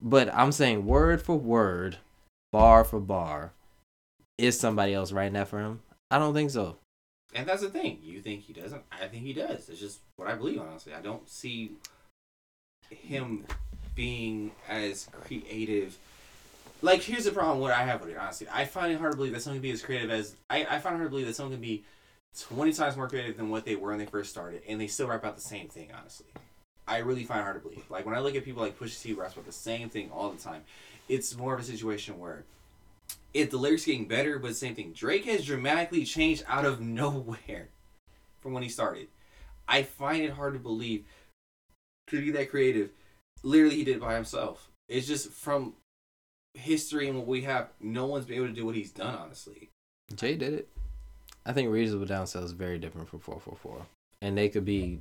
But I'm saying word for word, bar for bar, is somebody else writing that for him? I don't think so. And that's the thing. You think he doesn't? I think he does. It's just what I believe, honestly. I don't see him being as creative. Like, here's the problem. What I have with it, honestly, I find it hard to believe that someone can be as creative as I. I find it hard to believe that someone can be twenty times more creative than what they were when they first started, and they still rap about the same thing. Honestly, I really find it hard to believe. Like when I look at people like Pusha T, raps about the same thing all the time. It's more of a situation where if the lyrics getting better, but same thing. Drake has dramatically changed out of (laughs) nowhere from when he started. I find it hard to believe to be that creative. Literally, he did it by himself. It's just from history and what we have. No one's been able to do what he's done. Honestly, Jay did it. I think Reasonable Downsell is very different from 444. And they could be,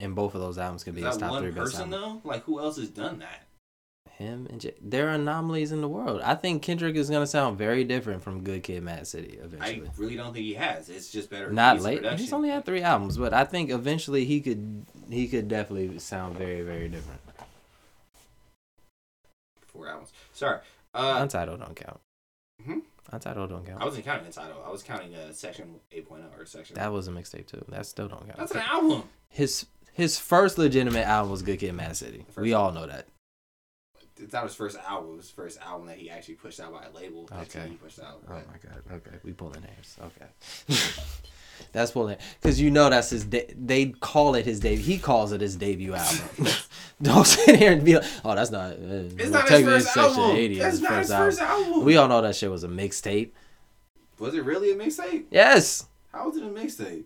in both of those albums, could be is his that top three one best person albums. though? Like who else has done that? Him and Jay. There are anomalies in the world. I think Kendrick is going to sound very different from Good Kid Mad City eventually. I really don't think he has. It's just better. Not late. production. He's only had three albums, but I think eventually he could he could definitely sound very very different. four albums. Sorry. Uh, Untitled don't count. Hmm? Untitled don't count. I wasn't counting Untitled. I was counting uh, section 8.0 or section. That was a mixtape too. That still don't count. That's an album. His his first legitimate album was Good Kid, Mad City. We all know that. It's not his first album. It was his first album that he actually pushed out by a label. That Okay. he pushed out. Oh my god. Okay, we pulling hairs. Okay. (laughs) that's pulling because you know that's his. De- they call it his debut. He calls it his debut (laughs) album. (laughs) Don't sit here and be like, "Oh, that's not." Uh, It's not his first album. That's not his first album. We all know that shit was a mixtape. Was it really a mixtape? Yes, How was it a mixtape?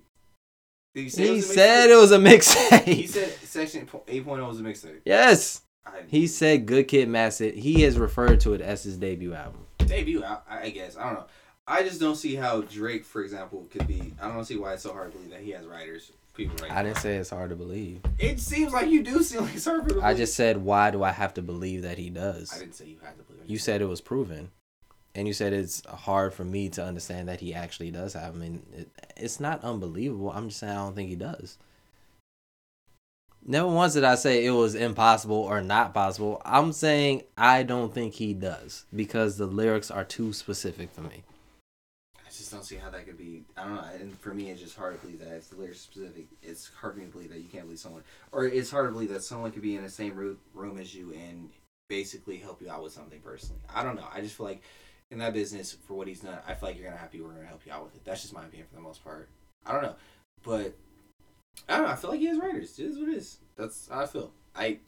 He say he it was a said mixtape? it was a He said Section.80 was a mixtape. yes, I, he said "Good Kid, City." He has referred to it as his debut album. debut. I, I guess I don't know. I just don't see how Drake, for example, could be. I don't see why it's so hard to believe that he has writers, people writing. I didn't say it's hard to believe. It seems like you do seem like it's hard for the. I just said, why do I have to believe that he does? I didn't say you had to believe. You said it was proven, and you said it's hard for me to understand that he actually does have. I mean, it, it's not unbelievable. I'm just saying I don't think he does. Never once did I say it was impossible or not possible. I'm saying I don't think he does because the lyrics are too specific for me. Just don't see how that could be. I don't know. And for me, it's just hard to believe that the lyrics specific, it's hard for me to believe that you can't believe someone, or it's hard to believe that someone could be in the same room, as you and basically help you out with something personally. I don't know. I just feel like in that business, for what he's done, I feel like you're gonna have people who are gonna help you out with it. That's just my opinion for the most part. I don't know, but I don't know. I feel like he has writers. It is what it is. That's how I feel. I.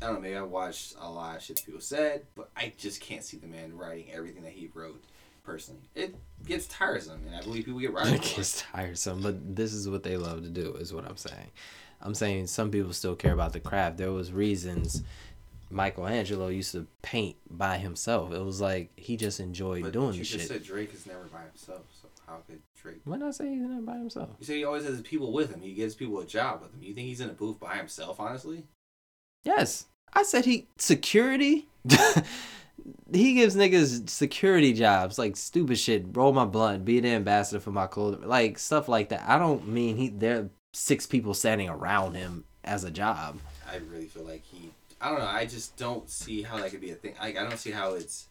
I don't know. Maybe I watched a lot of shit people said, but I just can't see the man writing everything that he wrote personally. It gets tiresome, and I believe people get (laughs) writers. It gets tiresome, but this is what they love to do, is what I'm saying. I'm saying some people still care about the craft. There was reasons Michelangelo used to paint by himself. It was like he just enjoyed But doing you the just shit. said Drake is never by himself, so how could Drake? Why not say he's not by himself, You say he always has people with him. He gives people a job with him. You think he's in a booth by himself? Honestly, yes, I said he security. (laughs) he gives niggas security jobs, like stupid shit. Roll my blunt, be the ambassador for my clothing, like stuff like that. I don't mean he. There are six people standing around him as a job. I really feel like he. I don't know. I just don't see how that could be a thing. Like I don't see how it's.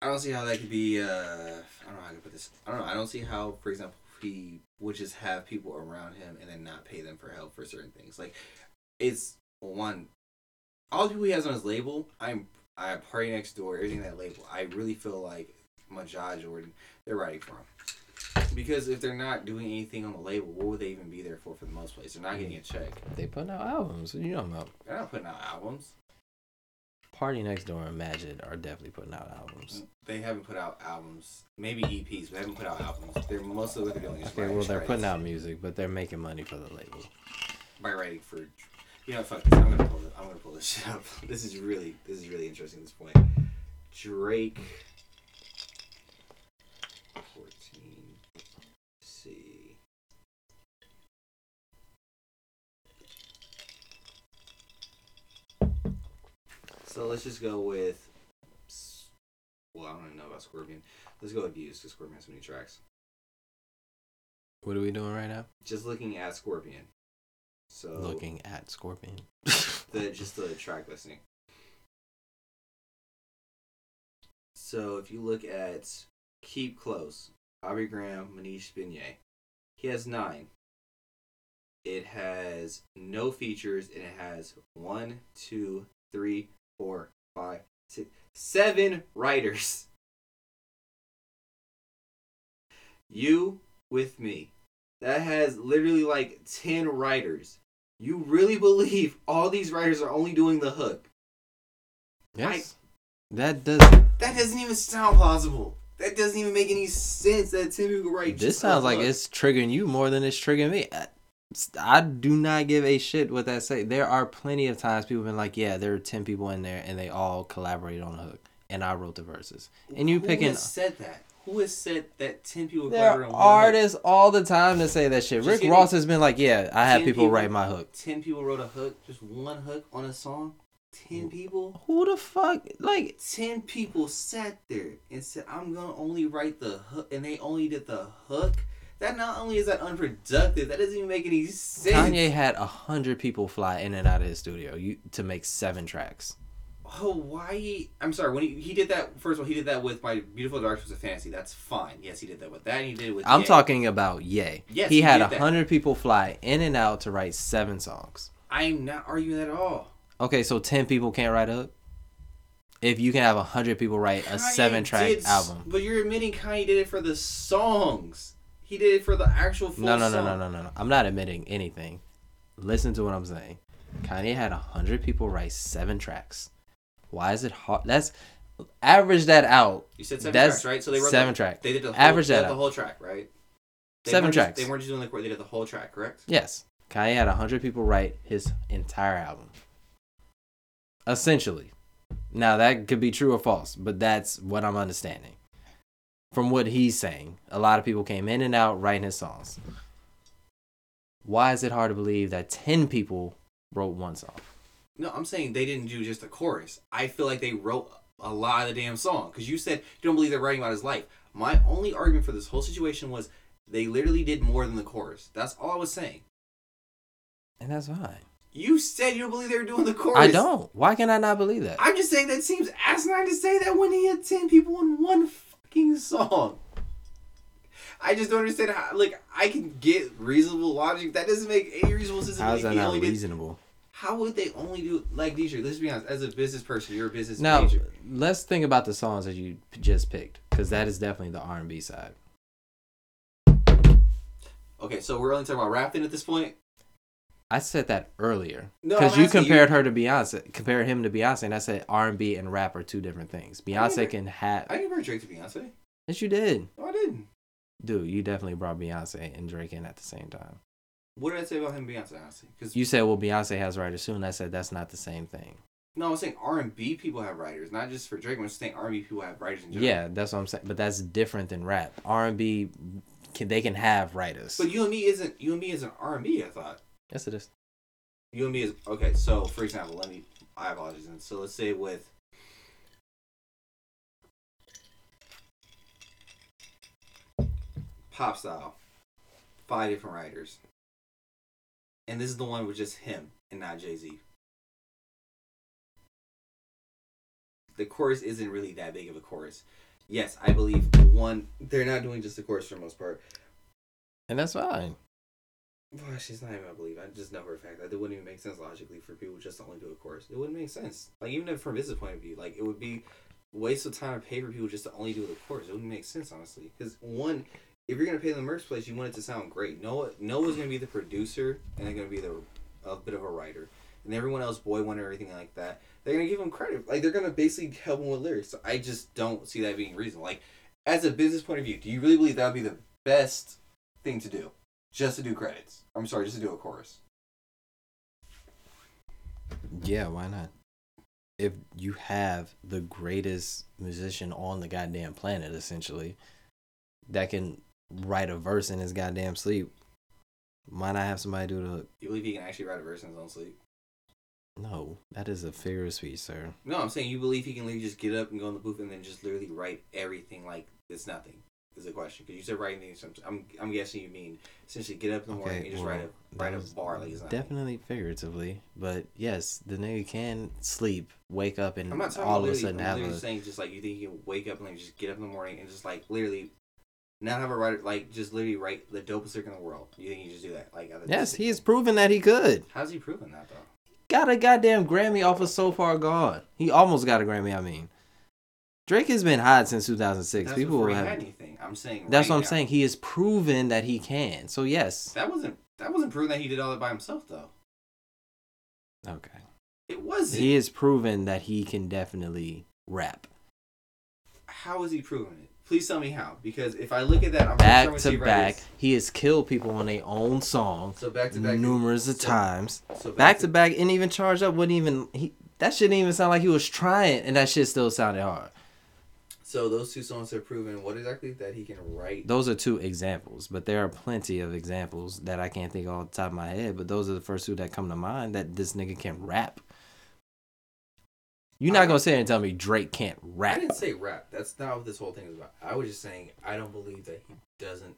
I don't see how that could be. Uh, I don't know how to put this. I don't know. I don't see how, for example, he would just have people around him and then not pay them for help for certain things. Like it's one all the people he has on his label, I'm I party next door, everything that label. I really feel like Majid Jordan, they're writing for him. Because if they're not doing anything on the label, what would they even be there for for the most place? They're not getting a check. They putting out albums. You know about They're not putting out albums. Party Next Door and Magic are definitely putting out albums. They haven't put out albums. Maybe EPs, but they haven't put out albums. They're mostly what they're doing is Okay, well they're putting out music, but they're making money for the label. by writing for. You know, fuck this. I'm gonna. I'm gonna pull this shit up. (laughs) This is really, this is really interesting at this point. Drake. Fourteen. Let's see. So let's just go with. Well, I don't even know about Scorpion. Let's go with views because Scorpion has so many tracks. What are we doing right now? Just looking at Scorpion. So Looking at Scorpion. (laughs) the just the track listing. So if you look at Keep Close, Aubrey Graham, Manish Beignet, he has nine. It has no features and it has one, two, three, four, five, six, seven writers. You with me. That has literally like 10 writers. You really believe all these writers are only doing the hook? yes. that does. That doesn't even sound plausible. That doesn't even make any sense that 10 people write This sounds like hook. it's triggering you more than it's triggering me. I, I do not give a shit what that say. There are plenty of times people have been like, yeah, there are ten people in there and they all collaborated on a hook, and I wrote the verses. And you Who picking. said that? Who has said that 10 people There are one hook? artists all the time that say that shit. Just Rick Ross has been like, yeah, I have people, people- write my hook. 10 people wrote a hook, just one hook on a song? 10 people? Who the fuck? Like, 10 people sat there and said, I'm going to only write the hook, and they only did the hook? That not only is that unproductive, that doesn't even make any sense. Kanye had a hundred people fly in and out of his studio you to make seven tracks. Hawaii. I'm sorry. When he, he did that, first of all, he did that with my beautiful dark was a fantasy. That's fine. Yes, he did that with that. And he did it with. I'm Ye. talking about Ye. Yes, he he had a hundred people fly in and out to write seven songs. I'm not arguing that at all. Okay, so ten people can't write up. If you can have a hundred people write a seven track did album. But you're admitting Kanye did it for the songs. He did it for the actual full No, no, no, song. no, no, no, no. I'm not admitting anything. Listen to what I'm saying. Kanye had a hundred people write seven tracks. Why is it hard? That's average that out. You said seven That's tracks, right? So they wrote seven the, track. They did the whole, Average they that did the whole track, right? They Seven weren't just- tracks. they weren't just doing the chord. They did the whole track, correct? Yes, Kanye had a hundred people write his entire album. Essentially. Now that could be true or false, but that's what I'm understanding. From what he's saying, a lot of people came in and out writing his songs. Why is it hard to believe that ten people wrote one song? No, I'm saying they didn't do just the chorus. I feel like they wrote a lot of the damn song because you said you don't believe they're writing about his life. My only argument for this whole situation was they literally did more than the chorus. That's all I was saying. And that's fine. You said you don't believe they were doing the chorus. I don't. Why can I not believe that? I'm just saying that seems asinine to say that when he had ten people in one fucking song. I just don't understand how. Like, I can get reasonable logic. That doesn't make any reasonable sense. How is that not reasonable? How would they only do like DJ? Let's be honest. As a business person, you're a business Now, major. let's think about the songs that you just picked, because that is definitely the R and B side. Okay, so we're only talking about rap then at this point. I said that earlier because I'm you compared her to Beyonce, compared him to Beyonce, and I said R and B and rap are two different things. Beyonce never- can have. I never Drake to Beyonce. Yes, you did, No, I didn't. dude. You definitely brought Beyonce and Drake in at the same time. What did I say about him and Beyonce? Honestly, because You said, "Well, Beyonce has writers too," and I said that's not the same thing. no, I'm saying R and B people have writers, not just for Drake. I'm just saying R and B people have writers in general. Yeah, that's what I'm saying. But that's different than rap. R and B, can they can have writers. But you and me isn't. You and me isn't R and B. I thought. yes, it is. You and me is okay. So, for example, let me. I apologize. And so, let's say with. Pop style, five different writers, and this is the one with just him and not Jay Z. The chorus isn't really that big of a chorus. Yes, I believe one. They're not doing just the chorus for the most part. and that's fine. Well, she's not even gonna believe. I just know for a fact that it wouldn't even make sense logically for people just to only do a course. It wouldn't make sense. Like even if from business point of view, like it would be waste of time to pay for people just to only do the course. It wouldn't make sense honestly. Because one, if you're gonna pay them merch place, you want it to sound great. Noah Noah's gonna be the producer and they're gonna be the a bit of a writer, and everyone else, Boi-1da everything like that. They're gonna give him credit. Like they're gonna basically help him with lyrics. So I just don't see that being reasonable. Like as a business point of view, do you really believe that would be the best thing to do? Just to do credits. I'm sorry, just to do a chorus. Yeah, why not? If you have the greatest musician on the goddamn planet, essentially, that can write a verse in his goddamn sleep, Might not have somebody do the hook? You believe he can actually write a verse in his own sleep? No, that is a figure of speech, sir. No, I'm saying you believe he can literally just get up and go in the booth and then just literally write everything like it's nothing. Is the question? Because you said writing things. I'm I'm guessing you mean essentially get up in the morning and just well, write a write a bar like it's nothing. Definitely figuratively, but yes, the nigga can sleep, wake up, and I'm not all of a sudden I'm have a. saying just like you think you can wake up and like just get up in the morning and just like literally not have a writer like just literally write the dopest lyric in the world. You think you just do that? Like Yes, he has proven that he could. How's he proven that though? Got a goddamn Grammy off of So Far Gone. He almost got a Grammy. I mean, Drake has been hot since 2006. That's People have. anything. I'm saying. That's right what I'm now. saying. He has proven that he can. So yes. That wasn't that wasn't proven that he did all that by himself though. Okay. It wasn't. He has proven that he can definitely rap. how is he proving it? Please tell me how. Because if I look at that, I'm Back to back, writers- he has killed people on their own song So back to back. numerous of so- times. So Back to back, and even charged up wouldn't even he. That shouldn't even sound like he was trying, and that shit still sounded hard. So those two songs have proven what exactly that he can write. Those are two examples, but there are plenty of examples that I can't think off the top of my head. But those are the first two that come to mind that this nigga can rap. You're not I- gonna sit here and tell me Drake can't rap. I didn't say rap. That's not what this whole thing is about. I was just saying I don't believe that he doesn't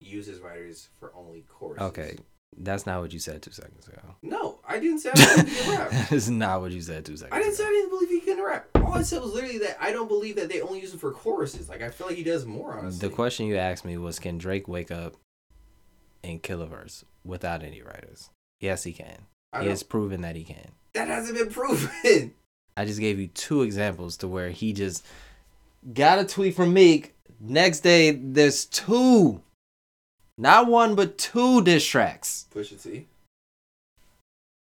use his writers for only choruses. Okay, that's not what you said two seconds ago. No, I didn't say I didn't believe he can rap. (laughs) that is not what you said two seconds ago. I didn't say. I didn't believe he can rap. All I said was literally that I don't believe that they only use him for choruses. Like I feel like he does more honestly. The question you asked me was, can Drake wake up and kill a verse without any writers? Yes, he can. I He has proven that he can. that hasn't been proven. (laughs) I just gave you two examples to where he just got a tweet from Meek. Next day, there's two, not one, but two diss tracks. Pusha T.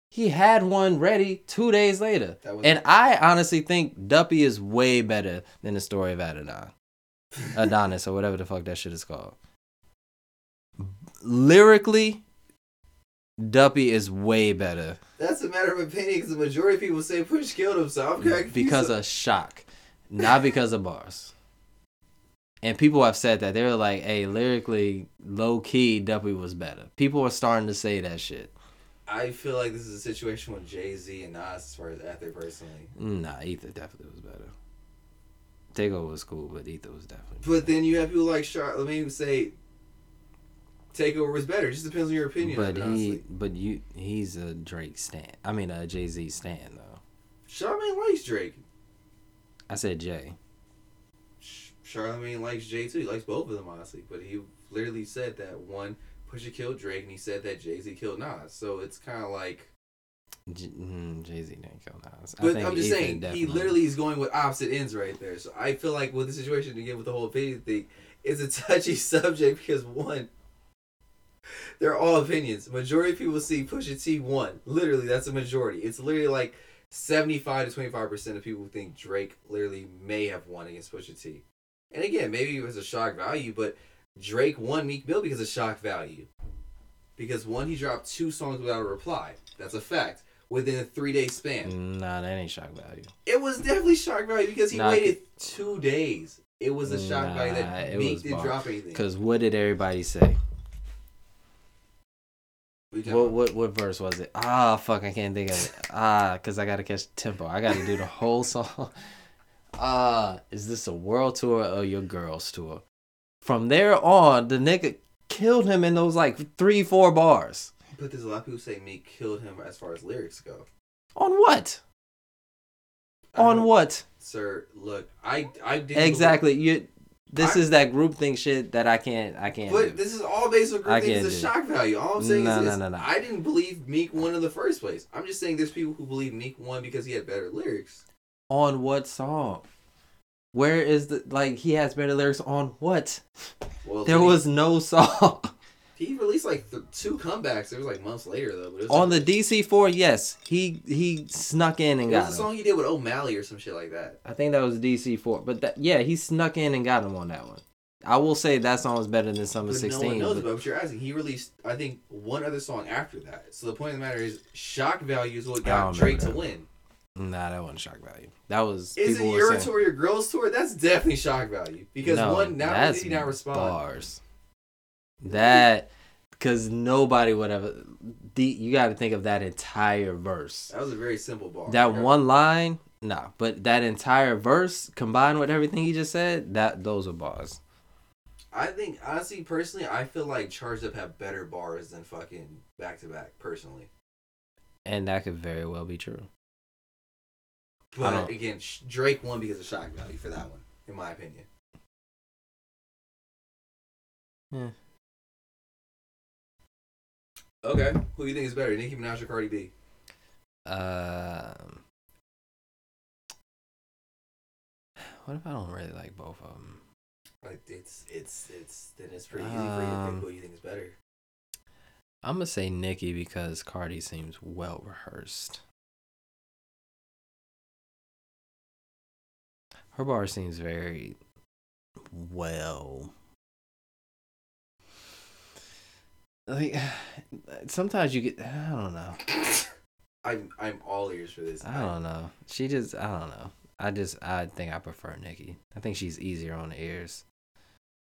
He had one ready two days later. And I honestly think Duppy is way better than the story of Adonai. (laughs) Adonis or whatever the fuck that shit is called. Lyrically, Duppy is way better That's a matter of opinion because the majority of people say Push killed him. So I'm kind of because of shock, not because of bars. And people have said that they were like, "Hey, lyrically, low key, Duppy was better." People are starting to say that shit. I feel like this is a situation with Jay Z and Nas as far as Ether personally. Nah, Ether definitely was better. Tego was cool, but Ether was definitely. But then you have people like Char. Let me say, Takeover was better. It just depends on your opinion. But he, honestly. but you, he's a Drake stan. I mean, a Jay Z stan though. Charlamagne likes Drake. I said Jay. Ch- Charlamagne likes Jay too. He likes both of them honestly. But he literally said that one Pusha killed Drake, and he said that Jay Z killed Nas. So it's kind of like. J- mm, Jay Z didn't kill Nas. I But think I'm just saying, he literally is going with opposite ends right there. So I feel like with the situation again with the whole opinion thing, it's a touchy (laughs) subject because one, they're all opinions. Majority of people see Pusha T one. Literally, that's a majority. It's literally like seventy five to twenty five percent of people think Drake literally may have won against Pusha T. And again, maybe it was a shock value, but Drake won Meek Mill because of shock value. Because one, he dropped two songs without a reply. That's a fact. Within a three day span. Nah, that ain't shock value. It was definitely shock value because he Nah, waited two days. It was a shock value that Meek didn't bar- drop anything. Because what did everybody say? What what what verse was it? Ah, fuck, I can't think of it. Ah, cause I gotta catch the tempo. I gotta do the whole song. (laughs) Ah, is this a world tour or your girls tour? From there on, the nigga killed him in those like three, four bars. But there's a lot of people say Meek killed him as far as lyrics go. On what? I On what? Sir, look, I I didn't Exactly. You This I- is that group thing shit that I can't. I can't. But do. this is all based on I group things a shock value. All I'm saying No, is, no, no, no. I didn't believe Meek won in the first place. I'm just saying there's people who believe Meek won because he had better lyrics. on what song? Where is the like he has better lyrics on what? Well, There he- was no (laughs) song he released like th- two comebacks. It was like months later though. But on like, the DC four. Yes, he he snuck in and It was got a him. song he did with Omelly or some shit like that. I think that was DC four, but that yeah, he snuck in and got him on that one. I will say that song was better than Summer But no sixteen. one knows but- about what you're asking. He released, I think, one other song after that. So the point of the matter is, shock value is what got Drake to win. Nah, that wasn't shock value. That was Is it your saying- tour, your girls tour? That's definitely shock value because No, one, not only did he not respond, Bars. That because nobody would ever. The, you got to think of that entire verse. that was a very simple bar. That Yeah. one line, nah. But that entire verse combined with everything he just said, that those are bars. I think honestly, personally, I feel like Charged Up have better bars than fucking Back to Back. Personally, And that could very well be true. But again, Drake won because of shock value for that one, in my opinion. Yeah. Okay, who do you think is better, Nicki Minaj or Cardi B? Um, what if I don't really like both of them? Like it's it's it's then it's pretty easy for you to Um, pick who you think is better. I'm gonna say Nicki because Cardi seems well rehearsed. Her bar seems very well. Like (sighs) sometimes you get I don't know. (laughs) I'm I'm all ears for this. I don't know. She just I don't know. I just I think I prefer Nicki. I think she's easier on the ears.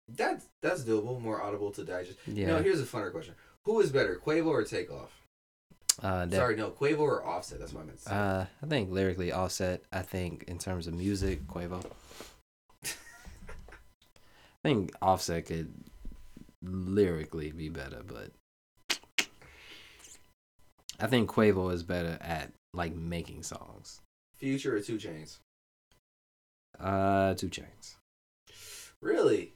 That's that's doable, more audible to digest. Yeah. No, here's a funner question: Who is better, Quavo or Takeoff? uh, def- Sorry, no, Quavo or Offset. That's what I meant. To say. Uh, I think lyrically Offset. I think in terms of music, Quavo. (laughs) I think Offset could lyrically be better, but I think Quavo is better at like making songs. Future or Two Chainz? Uh, Two Chainz. Really?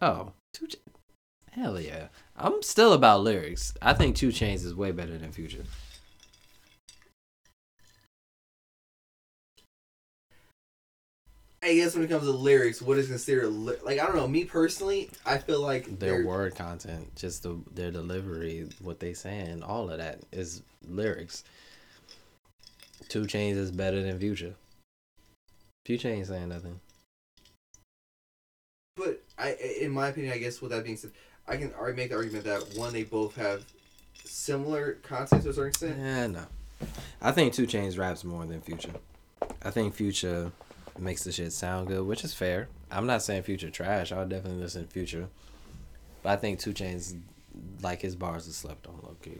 Oh, Two Chainz. Hell yeah! I'm still about lyrics. I think Two Chainz is way better than Future. I guess when it comes to lyrics, what is considered li- like I don't know. Me personally, I feel like Their word content, just the their delivery, what they saying, all of that is lyrics. Two Chainz is better than Future. Future ain't saying nothing. But I, in my opinion, I guess with that being said, I can already make the argument that one, they both have similar content to a certain extent. Yeah, no. I think Two Chainz raps more than Future. I think Future makes the shit sound good, which is fair. I'm not saying Future trash. I'll definitely listen to Future. But I think Two Chainz, like his bars, are slept on low key.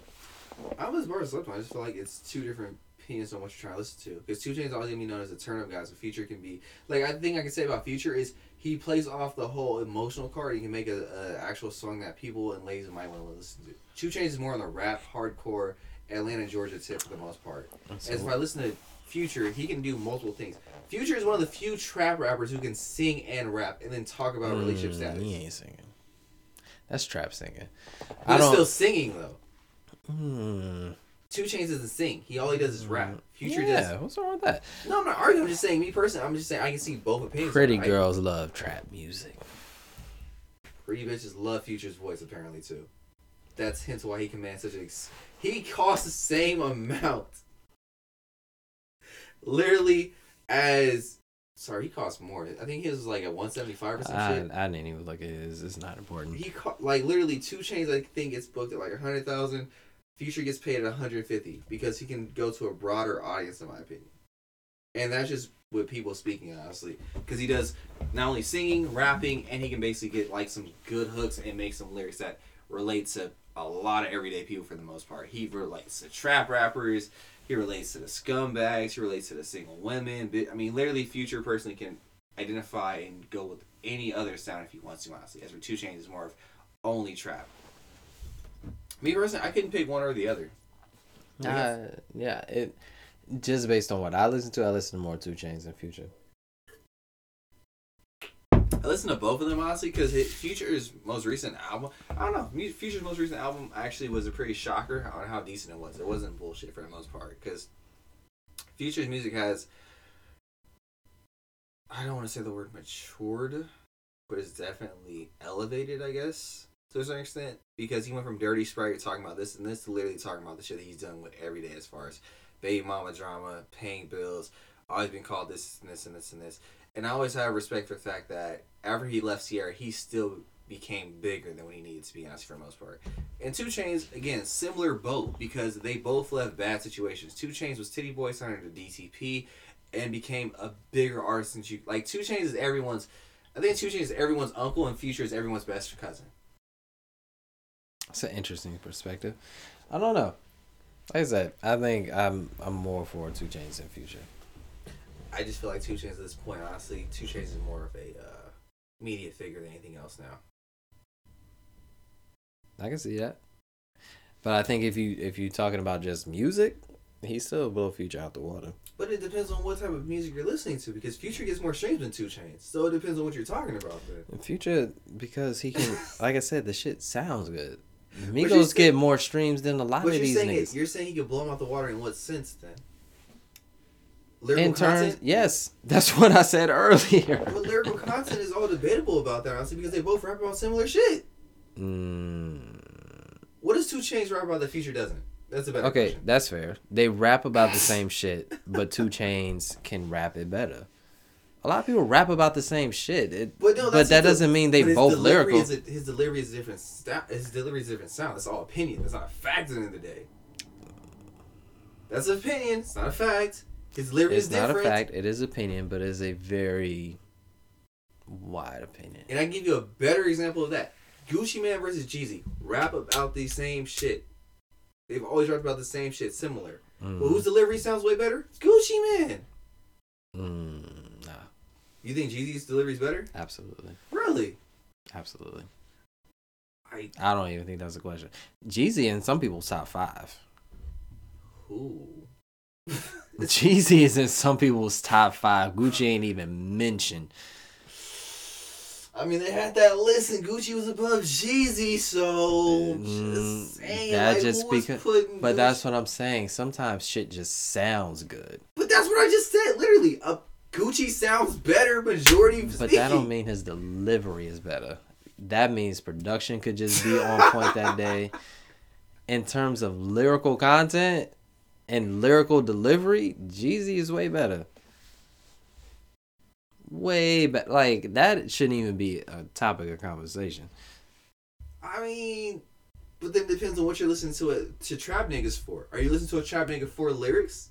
I was more slept on. I just feel like it's two different opinions on what you're trying to listen to. Because Two Chainz always gonna be known as a turn up guy, so Future can be like I think I can say about Future is he plays off the whole emotional card. He can make a, a actual song that people and ladies might want to listen to. Two Chainz is more on the rap, hardcore, Atlanta, Georgia tip for the most part. As if I listen to Future, he can do multiple things. Future is one of the few trap rappers who can sing and rap and then talk about relationship Mm, status. He ain't singing. That's trap singing. But I it's still singing though. Hmm. Two Chainz doesn't sing. He all he does is rap. Future yeah, does. what's wrong with that? No, I'm not arguing. I'm just saying, me personally, I'm just saying I can see both opinions. Pretty I- girls love trap music. pretty bitches love Future's voice apparently too. That's hence why he commands such a. Ex- he costs the same amount, literally, as. Sorry, he costs more. I think he was like at 175 or some I, shit. I didn't even look at his. It's not important. He co- like literally Two Chainz. I think gets booked at like a hundred thousand. Future gets paid at 150 because he can go to a broader audience, in my opinion. And that's just with people speaking, honestly, because he does not only singing, rapping, and he can basically get like some good hooks and make some lyrics that relate to a lot of everyday people for the most part. He relates to trap rappers. He relates to the scumbags. He relates to the single women. I mean, literally, Future personally can identify and go with any other sound if he wants to. Honestly, as for Two Chainz is more of only trap. Me personally, I couldn't pick one or the other. Uh, yeah, it just based on what I listen to, I listen to more Two Chainz than Future. I listened to both of them honestly because Future's most recent album. I don't know. Future's most recent album actually was a pretty shocker on how decent it was. It wasn't bullshit for the most part because Future's music has. I don't want to say the word matured, but it's definitely elevated. I guess to a certain extent because he went from Dirty Sprite talking about this and this to literally talking about the shit that he's done with every day as far as baby mama drama, paying bills, always been called this and this and this and this. And I always have respect for the fact that after he left Ciara, he still became bigger than what he needed to be, honestly, for the most part. And Two Chainz, again, similar boat because they both left bad situations. Two Chainz was Tity Boi signed to DTP and became a bigger artist than you. Like Two Chainz is everyone's. I think Two Chainz is everyone's uncle, and Future is everyone's best cousin. It's an interesting perspective. I don't know. Like I said, I think I'm I'm more for Two Chainz in future. I just feel like Two Chainz at this point, honestly, Two Chainz is more of a uh, media figure than anything else now. I can see that. But I think if you if you're talking about just music, he's still blow Future out the water. But it depends on what type of music you're listening to because Future gets more streams than Two Chainz, so it depends on what you're talking about. Then. Future because he can, (laughs) like I said, the shit sounds good. Migos saying- get more streams than a lot of these saying niggas. it, you're saying he could blow him out the water in what sense then? Lyrical In terms, content. yes, (laughs) that's what I said earlier. But lyrical content is all debatable about that, honestly, because they both rap about similar shit. Mm, What does Two Chainz rap about that Future doesn't? That's a better okay, question. that's fair. They rap about the (laughs) same shit, but Two Chainz can rap it better. A lot of people rap about the same shit, it, But no, but that his- doesn't mean they both lyrical. A, his delivery is different. Sta- his delivery is a different sound. That's all opinion. That's not a fact at the end of the day. That's an opinion. It's not a fact. His delivery It's is not different. a fact. It is opinion, but it's a very wide opinion. And I can give you a better example of that. Gucci Mane versus Jeezy rap about the same shit. They've always rapped about the same shit, similar. Mm, But whose delivery sounds way better? Gucci Mane. mm, nah, You think Jeezy's delivery is better? absolutely, Really? absolutely. I I don't even think that's a question. Jeezy in some people's top five. who? Jeezy is in some people's top five. Gucci ain't even mentioned. I mean, they had that list, and Gucci was above Jeezy, so Mm, just saying. that like, just because- But Gucci- that's what I'm saying. Sometimes shit just sounds good. But that's what I just said. Literally, a Gucci sounds better. Majority But speaking. that don't mean his delivery is better. That means production could just be on point that day. In terms of lyrical content and lyrical delivery, Jeezy is way better. Way better. Like that shouldn't even be a topic of conversation. I mean, but then it depends on what you're listening to a, to trap niggas for. Are you listening to a trap nigga for lyrics?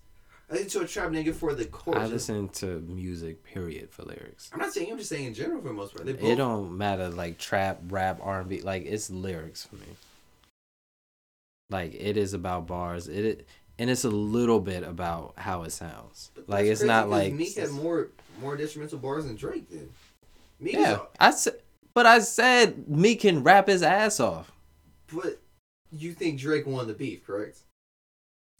I listen to a trap nigga for the chorus. I listen to music, period, for lyrics. I'm not saying. I'm just saying in general for the most part. They both. It don't matter like trap, rap, R and B. Like it's lyrics for me. Like it is about bars. It and it's a little bit about how it sounds. but Like it's not like Meek had more more instrumental bars than Drake did. Meek yeah. is, I said, but I said Meek can rap his ass off. but you think Drake won the beef, correct?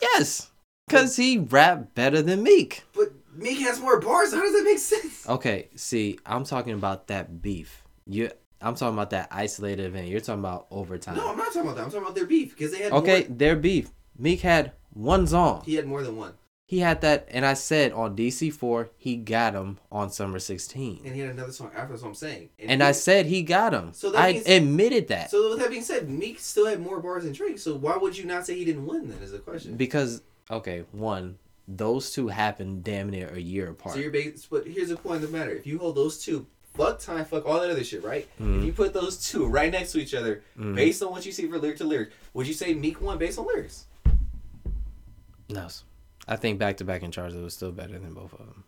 Yes, because he rap better than Meek. But Meek has more bars. How does that make sense? Okay, see, I'm talking about that beef. You, I'm talking about that isolated event. You're talking about overtime. No, I'm not talking about that. I'm talking about their beef because they had. okay, more, their beef. Meek had one song. he had more than one, He had that, and I said on DC4, he got him on Summer 16. and he had another song after. That's what I'm saying. And he- I said he got him. So I means- admitted that. So with that being said, Meek still had more bars than Drake. So why would you not say he didn't win? Then is the question. because, okay, one, those two happened damn near a year apart. So you're based, but here's the point of the matter: if you hold those two, fuck time, fuck all that other shit, right? Mhm. If you put those two right next to each other, Mhm. based on what you see for lyric to lyric, would you say Meek won based on lyrics? No. I think back to back in charge, it was still better than both of them.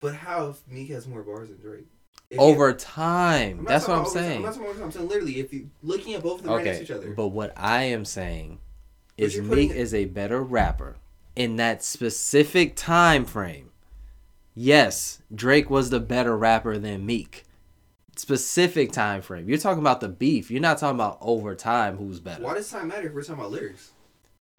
But how if Meek has more bars than Drake? If Over time. I'm That's what I'm time. saying. I'm not talking about over time. I'm saying literally, if you looking at both of them right next to each other, but what I am saying is Meek it- is a better rapper in that specific time frame. Yes, Drake was the better rapper than Meek. Specific time frame. You're talking about the beef. You're not talking about over time who's better. why does time matter if we're talking about lyrics?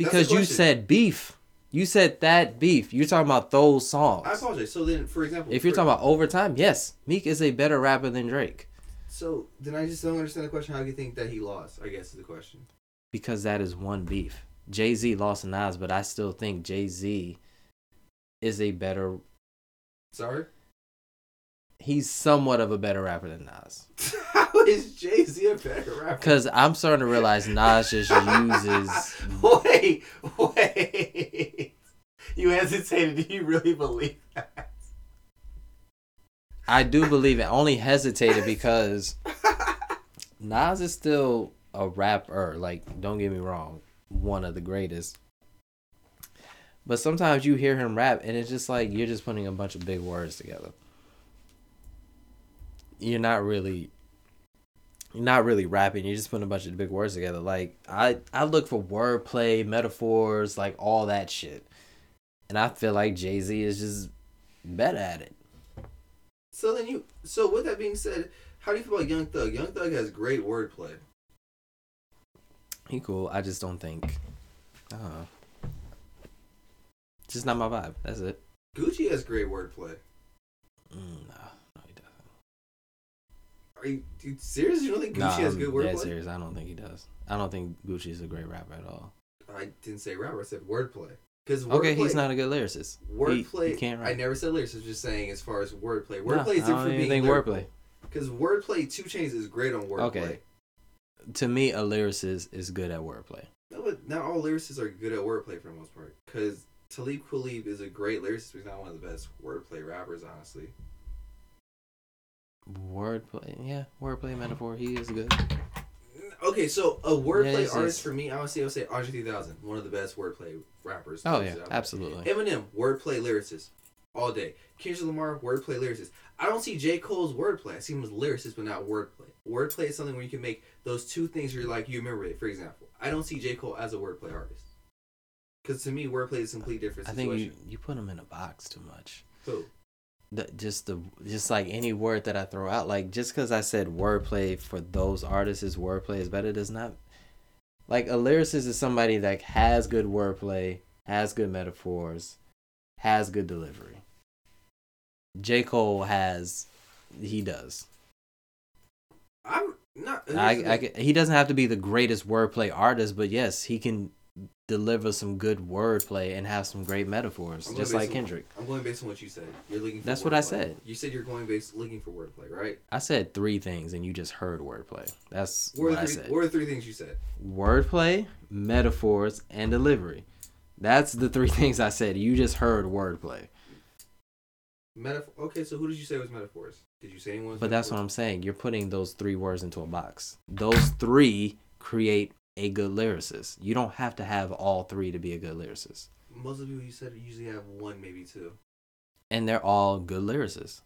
Because you said beef. You said that beef. You're talking about those songs. I apologize. So then, for example, If you're for- talking about overtime, yes, Meek is a better rapper than Drake so then I just don't understand the question. How do you think that he lost? I guess is the question. because that is one beef. Jay Z lost to Nas, but I still think Jay Z is a better. Sorry. He's somewhat of a better rapper than Nas. (laughs) Is Jay Z a better rapper? Because I'm starting to realize Nas just uses. (laughs) Wait, wait. You hesitated. Do you really believe that? I do believe it. Only hesitated because Nas is still a rapper. Like, don't get me wrong, one of the greatest. But sometimes you hear him rap, and it's just like you're just putting a bunch of big words together. You're not really, not really rapping. You're just putting a bunch of big words together. Like I, I look for wordplay, metaphors, like all that shit, and I feel like Jay Z is just better at it. So then you. So with that being said, how do you feel about Young Thug? Young Thug has great wordplay. He cool. I just don't think. Uh, just not my vibe. That's it. Gucci has great wordplay. Mm, no, no, he doesn't. Are you, you serious? You don't think Gucci Nah, has good wordplay? serious. I don't think he does. I don't think Gucci is a great rapper at all. I didn't say rapper. I said wordplay. Because Okay, he's not a good lyricist. Wordplay. he can't I never said lyricist. Just saying as far as wordplay. No, Wordplay is I different don't from even being think lyrical. wordplay. Because wordplay, Two Chainz is great on wordplay. Okay. To me, a lyricist is good at wordplay. No, but not all lyricists are good at wordplay for the most part. Because Talib Kweli is a great lyricist, but he's not one of the best wordplay rappers, honestly. Wordplay, yeah, wordplay metaphor. He is good. Okay, so a wordplay Yes, artist yes. for me, I would say I would say Andre 3000, one of the best wordplay rappers. Oh yeah, out absolutely. Eminem, wordplay lyricist, all day. Kendrick Lamar, wordplay lyricist. I don't see J Cole's wordplay. I see him as lyricist, but not wordplay. Wordplay is something where you can make those two things. You're like you remember it. For example, I don't see J Cole as a wordplay artist. Because to me, wordplay is a completely different I situation. think you you put him in a box too much. Who? The, just the just like any word that I throw out, like just because I said wordplay for those artists is wordplay is better does not like a lyricist is somebody that has good wordplay, has good metaphors, has good delivery. J. Cole has he does. I'm not. I, I he doesn't have to be the greatest wordplay artist, but yes, he can deliver some good wordplay and have some great metaphors, I'm just like base on- Kendrick. I'm going based on what you said. You're looking. For That's what I said. You said you're going based looking for wordplay, right? I said three things, and you just heard wordplay. That's What what are, I said. what are the three things you said? wordplay, metaphors, and delivery. That's the three (laughs) things I said. You just heard wordplay. Metaphor. Okay, so who did you say was metaphors? Did you say anyone? But that's what? I'm saying. You're putting those three words into a box. Those three create a good lyricist. You don't have to have all three to be a good lyricist. Most of the people you said usually have one, maybe two. And they're all good lyricists.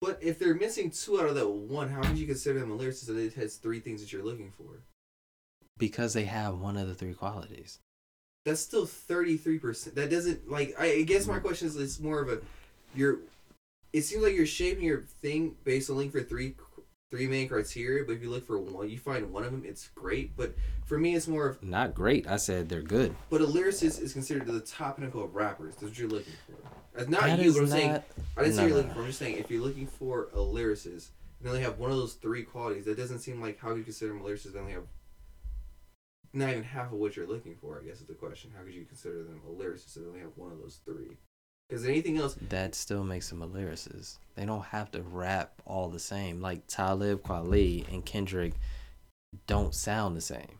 But if they're missing two out of that one, how would you consider them a lyricist that it has three things that you're looking for? Because they have one of the three qualities. That's still thirty three percent. That doesn't like. I, I guess Mm-hmm. my question is, it's more of a, you're. It seems like you're shaping your thing based on looking for three, three main criteria. But if you look for one, you find one of them, it's great. But for me, it's more of. Not great. I said they're good. But a lyricist is considered the top pinnacle of rappers. That's what you're looking for. That's not That you, but I'm saying. I didn't say you're looking for. I'm just saying if you're looking for a lyricist, and they only have one of those three qualities, that doesn't seem like how you consider them a lyricist. They only have not even half of what you're looking for. I guess is the question. How could you consider them a lyricist if they only have one of those three? Because anything else, that still makes them a lyricist. They don't have to rap all the same. Like Talib Kweli and Kendrick don't sound the same.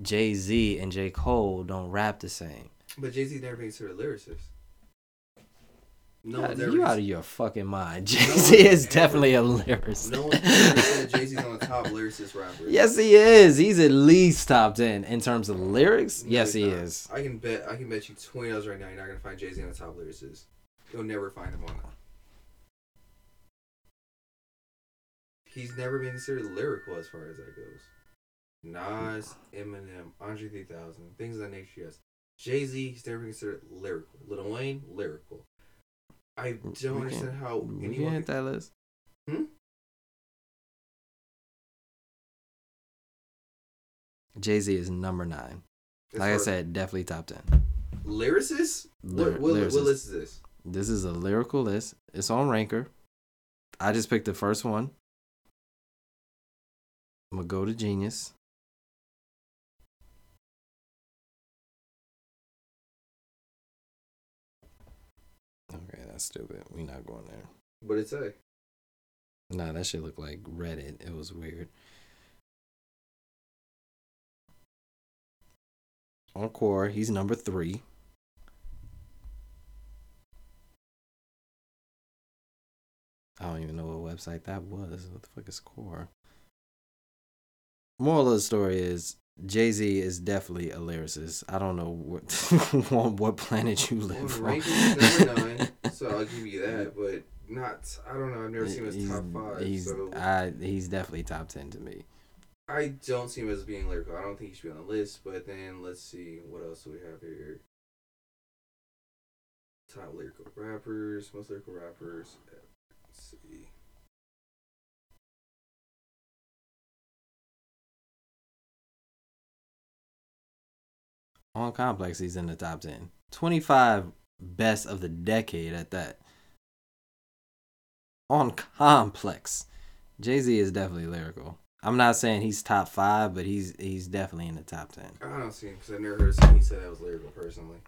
Jay Z and J. Cole don't rap the same. but Jay Z never been considered a lyricist. No God, you out of your fucking mind. (laughs) Jay Z one's is ever- definitely a lyricist. No one's ever said (laughs) Jay Z's on the top lyricist rapper. yes, he is. He's at least top ten in terms of lyrics. No, yes, he not. is. I can bet. I can bet you twenty dollars right now. You're not gonna find Jay Z on the top lyricist. You'll never find him on that. He's never been considered lyrical as far as that goes. Nas, Eminem, Andre 3000, things of that nature. Yes. Jay Z, he's never been considered lyrical. Lil Wayne, lyrical. I don't We understand how anyone. hit that list. Hmm? Jay Z is number nine. Like I said, definitely top ten. lyricist. Lyr- what, what, what list is this? This is a lyrical list. It's on Ranker. I just picked the first one. I'm gonna go to Genius. That's stupid. We not going there. What did it say? Nah, that shit looked like Reddit. It was weird. Encore, he's number three. I don't even know what website that was. What the fuck is core? Moral of the story is Jay Z is definitely a lyricist. I don't know what (laughs) what, what planet you Well, live on. ranking number nine, (laughs) so I'll give you that. But not. I don't know. I've never seen him as he's, top five. He's so I, he's definitely top ten to me. I don't see him as being lyrical. I don't think he should be on the list. But then let's see what else do we have here. Top lyrical rappers, most lyrical rappers. Let's see. On Complex, he's in the top 10. 25 best of the decade at that. On Complex, Jay Z is definitely lyrical. I'm not saying he's top five, but he's he's definitely in the top 10. I don't see him because I've never heard somebody say that was lyrical personally.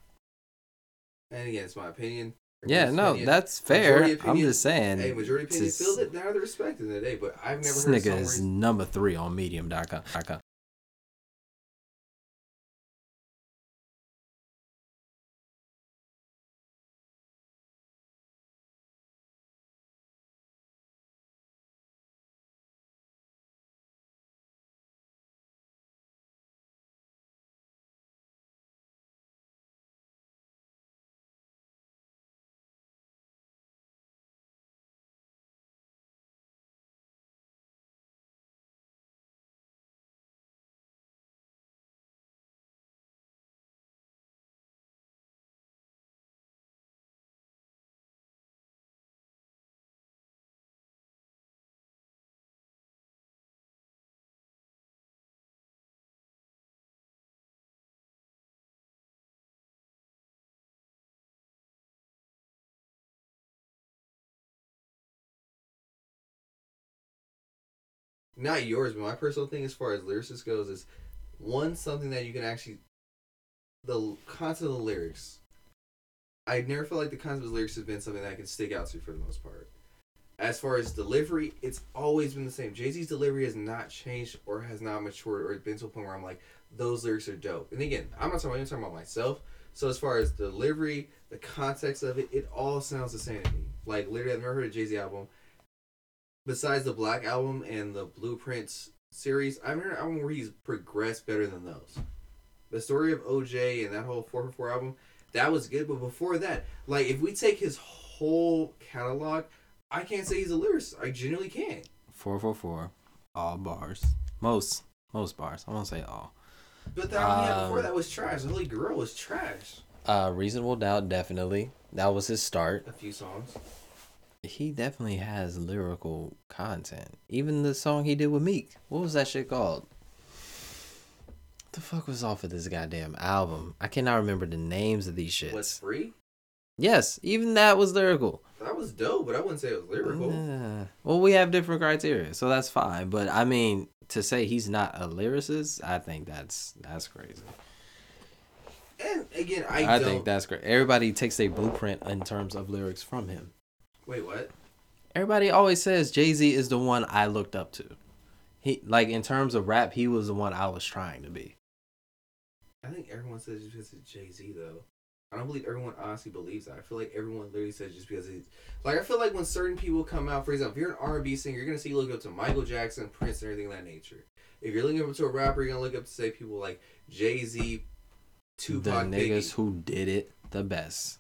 And again, it's my opinion. Yeah, no, opinion. that's fair. Majority I'm just saying. Hey, majority opinion feels it. Now they're respected today, but I've never This heard nigga is number three on Medium.com. not yours, but my personal thing as far as lyricist goes is one something that you can actually the concept of the lyrics. I never felt like the concept of the lyrics has been something that I can stick out to for the most part. As far as delivery, it's always been the same. Jay Z's delivery has not changed or has not matured or been to a point where I'm like, those lyrics are dope. And again, I'm not talking, I'm talking about myself. So as far as delivery, the context of it, it all sounds the same to me. Like literally, I've never heard a Jay Z album besides the Black album and the Blueprints series. I've heard an album where he's progressed better than those. The story of OJ and that whole 444 album, that was good. But before that, like if we take his whole catalog, I can't say he's a lyricist. I genuinely can't. 444, all bars. Most, most bars. I won't say all. But the album he had before Um, that was trash. The Holy Grail was trash. Uh, Reasonable Doubt, definitely. That was his start. A few songs. He definitely has lyrical content. Even the song he did with Meek. What was that shit called? the fuck was off of this goddamn album? I cannot remember the names of these shits. What's free? Yes, even that was lyrical. That was dope, but I wouldn't say it was lyrical. Uh, well, we have different criteria, so that's fine. But I mean, to say he's not a lyricist, I think that's that's crazy. And again, I, I, think that's great. Everybody takes a blueprint in terms of lyrics from him. Wait, what? Everybody always says Jay Z is the one I looked up to. He like in terms of rap, he was the one I was trying to be. I think everyone says just because it's Jay Z though. I don't believe everyone honestly believes that. I feel like everyone literally says just because it's like I feel like when certain people come out, for example, if you're an R and B singer, you're gonna see you look up to Michael Jackson, Prince, and everything of that nature. If you're looking up to a rapper, you're gonna look up to say people like Jay Z, Tupac, the niggas Biggie who did it the best.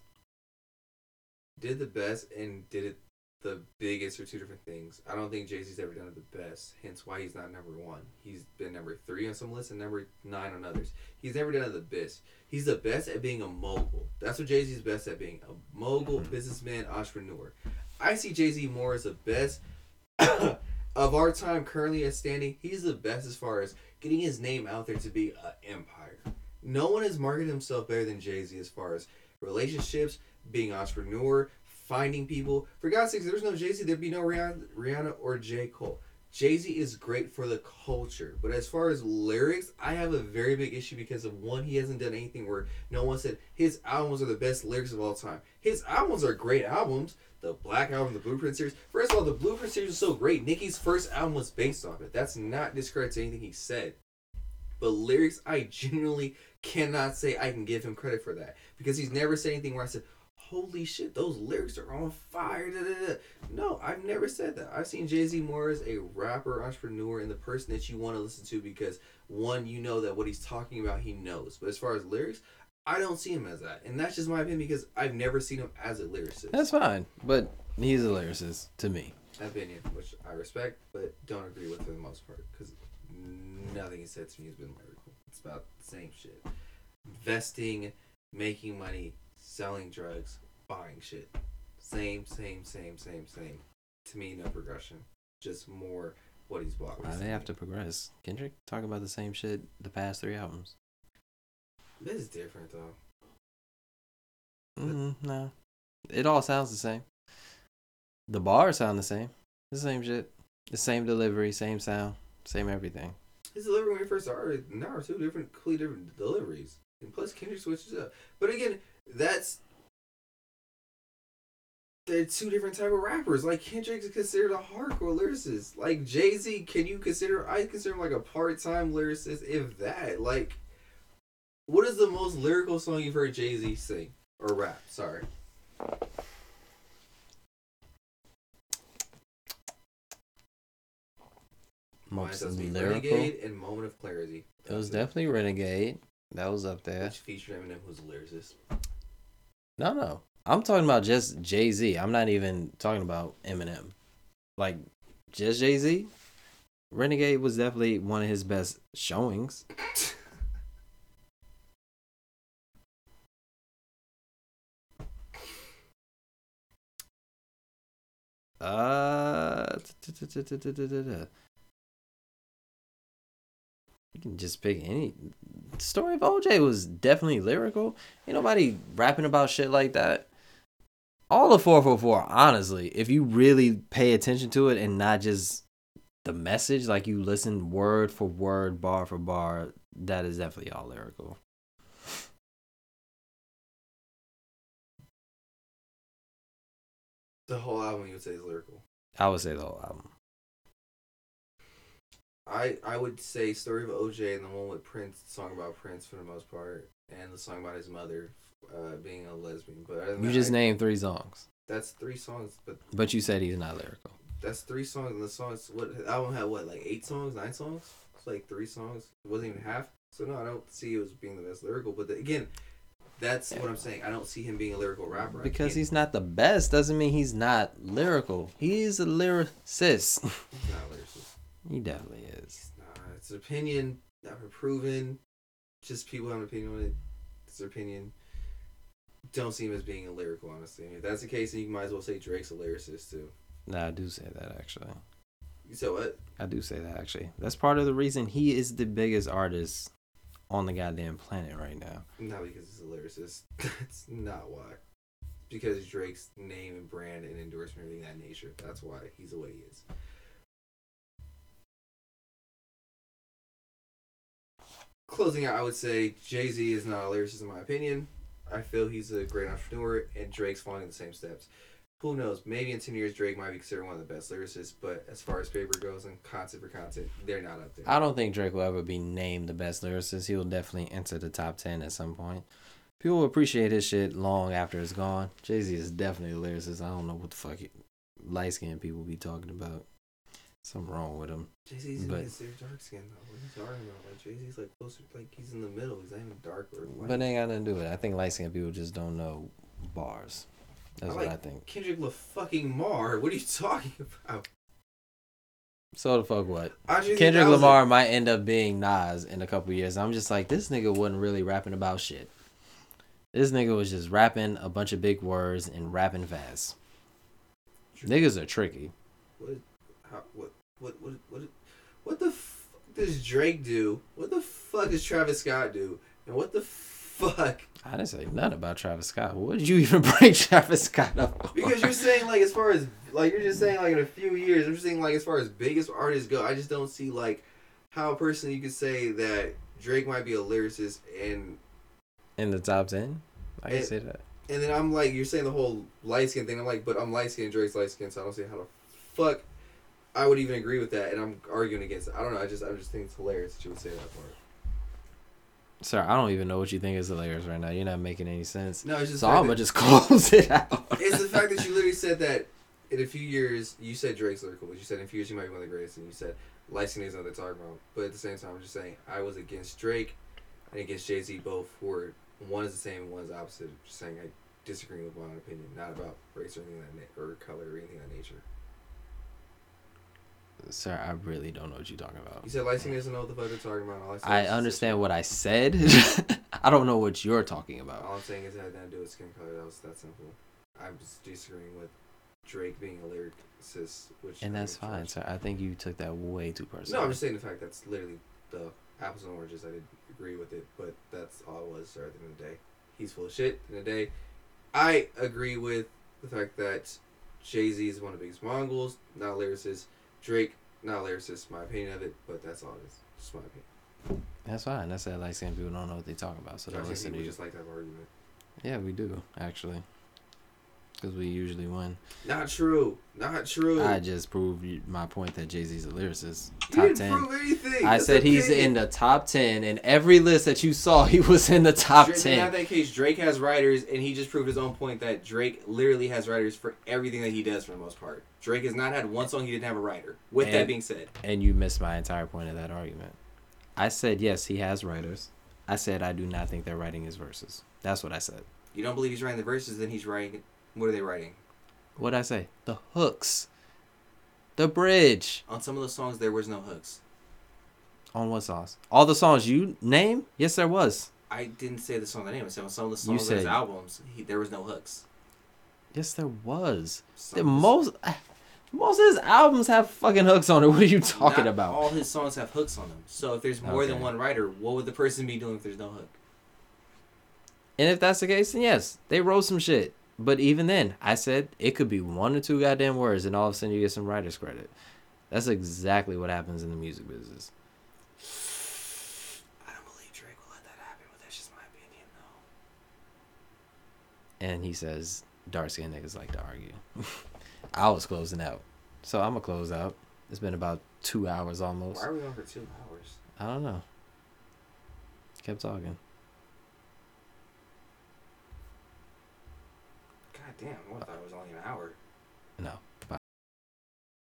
Did the best and did it the biggest are two different things. I don't think Jay Z's ever done it the best. Hence why he's not number one. He's been number three on some lists and number nine on others. He's never done it the best. He's the best at being a mogul. That's what Jay Z's best at being a mogul, Mhm. businessman, entrepreneur. I see Jay Z more as the best (coughs) of our time currently as standing. He's the best as far as getting his name out there to be an empire. No one has marketed himself better than Jay Z as far as relationships, being entrepreneur, finding people. For God's sakes, there's no Jay Z, there'd be no Rihanna, Rihanna or J Cole. Jay Z is great for the culture, but as far as lyrics, I have a very big issue because of one, he hasn't done anything where no one said his albums are the best lyrics of all time. His albums are great albums. The Black Album, the Blueprint series. First of all, the Blueprint series is so great. Nicki's first album was based off it. That's not discredit to anything he said. But lyrics, I genuinely cannot say I can give him credit for that because he's never said anything where I said, "Holy shit, those lyrics are on fire!" Da, da, da. No, I've never said that. I've seen Jay Z more as a rapper, entrepreneur, and the person that you want to listen to because one, you know that what he's talking about, he knows. But as far as lyrics, I don't see him as that, and that's just my opinion because I've never seen him as a lyricist. That's fine, but he's a lyricist to me. opinion, which I respect, but don't agree with for the most part because nothing he said to me has been lyrical. It's about the same shit: investing, making money, selling drugs, buying shit. Same, same, same, same, same. To me, no progression. Just more what he's bought. Why they have to progress? Kendrick talk about the same shit the past three albums. This is different though. Mm, no, it all sounds the same. The bars sound the same. The same shit. The same delivery, same sound, same everything. His delivery when he first started, now are two different, completely different deliveries. And plus, Kendrick switches up. But again, that's they're two different type of rappers. Like Kendrick is considered a hardcore lyricist. Like Jay Z, can you consider? I consider him like a part time lyricist, if that. Like, what is the most lyrical song you've heard Jay Z sing or rap? Sorry. Most has to be lyrical. Renegade and Moment of Clarity. It was That's definitely Renegade. That was up there. Which featured Eminem, who's a lyricist. No, no. I'm talking about just Jay Z. I'm not even talking about Eminem. Like, just Jay Z. Renegade was definitely one of his best showings. Uh, can just pick any. Story of OJ was definitely lyrical. Ain't nobody rapping about shit like that. All of 444, honestly, if you really pay attention to it and not just the message, like you listen word for word, bar for bar, that is definitely all lyrical. The whole album you would say is lyrical. I would say the whole album. I I would say Story of OJ and the one with Prince, song about Prince for the most part, and the song about his mother uh, being a lesbian. But You that, just I- named three songs, that's three songs. But but you said he's not lyrical. that's three songs, and the songs. What the album had? What like eight songs, nine songs? It's like three songs. It wasn't even half. So no, I don't see it as being the best lyrical. But the, again, that's what I'm saying. I don't see him being a lyrical rapper. Because he's not the best doesn't mean he's not lyrical. He's a lyricist. he's not a lyricist. He definitely is. It's not. It's an opinion. Never proven. Just people have an opinion on it. It's their opinion. Don't see him as being a lyrical, honestly. If that's the case, then you might as well say Drake's a lyricist too. Nah, I do say that actually. You said what? I do say that actually. That's part of the reason he is the biggest artist on the goddamn planet right now. Not because he's a lyricist. (laughs) That's not why. Because Drake's name and brand and endorsement, everything of that nature. That's why he's the way he is. Closing out, I would say Jay Z is not a lyricist in my opinion. I feel he's a great entrepreneur, and Drake's following the same steps. Who knows? Maybe in 10 years, Drake might be considered one of the best lyricists, but as far as paper goes and content for content, they're not up there. I don't think Drake will ever be named the best lyricist. He will definitely enter the top ten at some point. People will appreciate his shit long after it's gone. Jay Z is definitely a lyricist. I don't know what the fuck light skinned people be talking about. Something wrong with him. Jay Z's But- considered dark skin though. What are you talking about? Like Jay Z's like closer, like he's in the middle. He's not even dark or light. But ain't got nothing to do with it. I think light skinned people just don't know bars. That's I what like- I think. Kendrick La fucking Mar. What are you talking about? So the fuck what? Kendrick 3000. Lamar might end up being Nas in a couple years. I'm just like, this nigga wasn't really rapping about shit. This nigga was just rapping a bunch of big words and rapping fast. Niggas are tricky. What? How, what? What? What? What? What the fuck does Drake do? What the fuck does Travis Scott do? And what the fuck? I didn't say nothing about Travis Scott. What did you even (laughs) bring Travis Scott up? for? Because you're saying like as far as like you're just saying like in a few years, I'm just saying like as far as biggest artists go, I just don't see like how a person you could say that Drake might be a lyricist and in the top ten. I can say that. and then I'm like you're saying the whole light skin thing. I'm like, but I'm light skinned, Drake's light skinned, so I don't see how the fuck I would even agree with that. And I'm arguing against it. I don't know. I just I just think it's hilarious that you would say that part. Sir, I don't even know what you think is hilarious right now. You're not making any sense. No, it's just So I'm gonna just (laughs) close it out. it's the fact that you literally said that in a few years you said Drake's lyrical, but you said in a few years he might be one of the greatest, and you said skin is they're talking about. But at the same time, I'm just saying I was against Drake and against Jay Z both for one is the same, one is opposite. Just saying I disagree with my own opinion, not about race or anything of that or color or anything of that nature. Sir, I really don't know what you're talking about. You said skin doesn't know what the fuck they're talking about. All I, I understand what I said. (laughs) I don't know what you're talking about. All I'm saying is it had nothing to do with skin color. That was that simple. I'm just disagreeing with Drake being a lyricist, which And that's fine, sir. I think you took that way too personally. No, I'm just saying the fact that's literally the apples and oranges. I didn't agree with it, but that's all it was. Sir, at the end of the day, he's full of shit. At the end of the day, I agree with the fact that Jay Z is one of the biggest moguls, not a lyricist. Drake, not lyricist. My opinion of it, but that's all it is. Just my opinion. That's fine. That's that like saying people don't know what they talk about, so I don't think listen to you. just like an argument. Yeah, we do actually, because we usually win. Not true. Not true. I just proved my point that Jay Z's a lyricist. you Top didn't ten. prove anything. I That's said he's opinion. in the top ten, and every list that you saw, (laughs) he was in the top Drake, In that case, Drake has writers, and he just proved his own point that Drake literally has writers for everything that he does for the most part. Drake has not had one song he didn't have a writer. With that being said, And you missed my entire point of that argument. I said yes, he has writers. I said I do not think they're writing his verses. That's what I said. you don't believe he's writing the verses, then he's writing. What are they writing? What did I say? The hooks, the bridge. On some of the songs, there was no hooks. On what songs? All the songs you name? Yes, there was. I didn't say the song the name. I said on some of the songs on his albums, he, there was no hooks. Yes, there was. The most, (sighs) most of his albums have fucking hooks on it. (laughs) What are you talking not about? All his songs have hooks on them. So if there's more than one writer, what would the person be doing if there's no hook? And if that's the case, then yes, they wrote some shit. But even then, I said it could be one or two goddamn words, and all of a sudden you get some writer's credit. That's exactly what happens in the music business. I don't believe Drake will let that happen, but that's just my opinion, though. And he says dark skinned niggas like to argue. (laughs) I was closing out. So I'm going to close out. It's been about two hours almost. Why are we on for two hours? I don't know. Kept talking. Damn, I thought it was only an hour. No.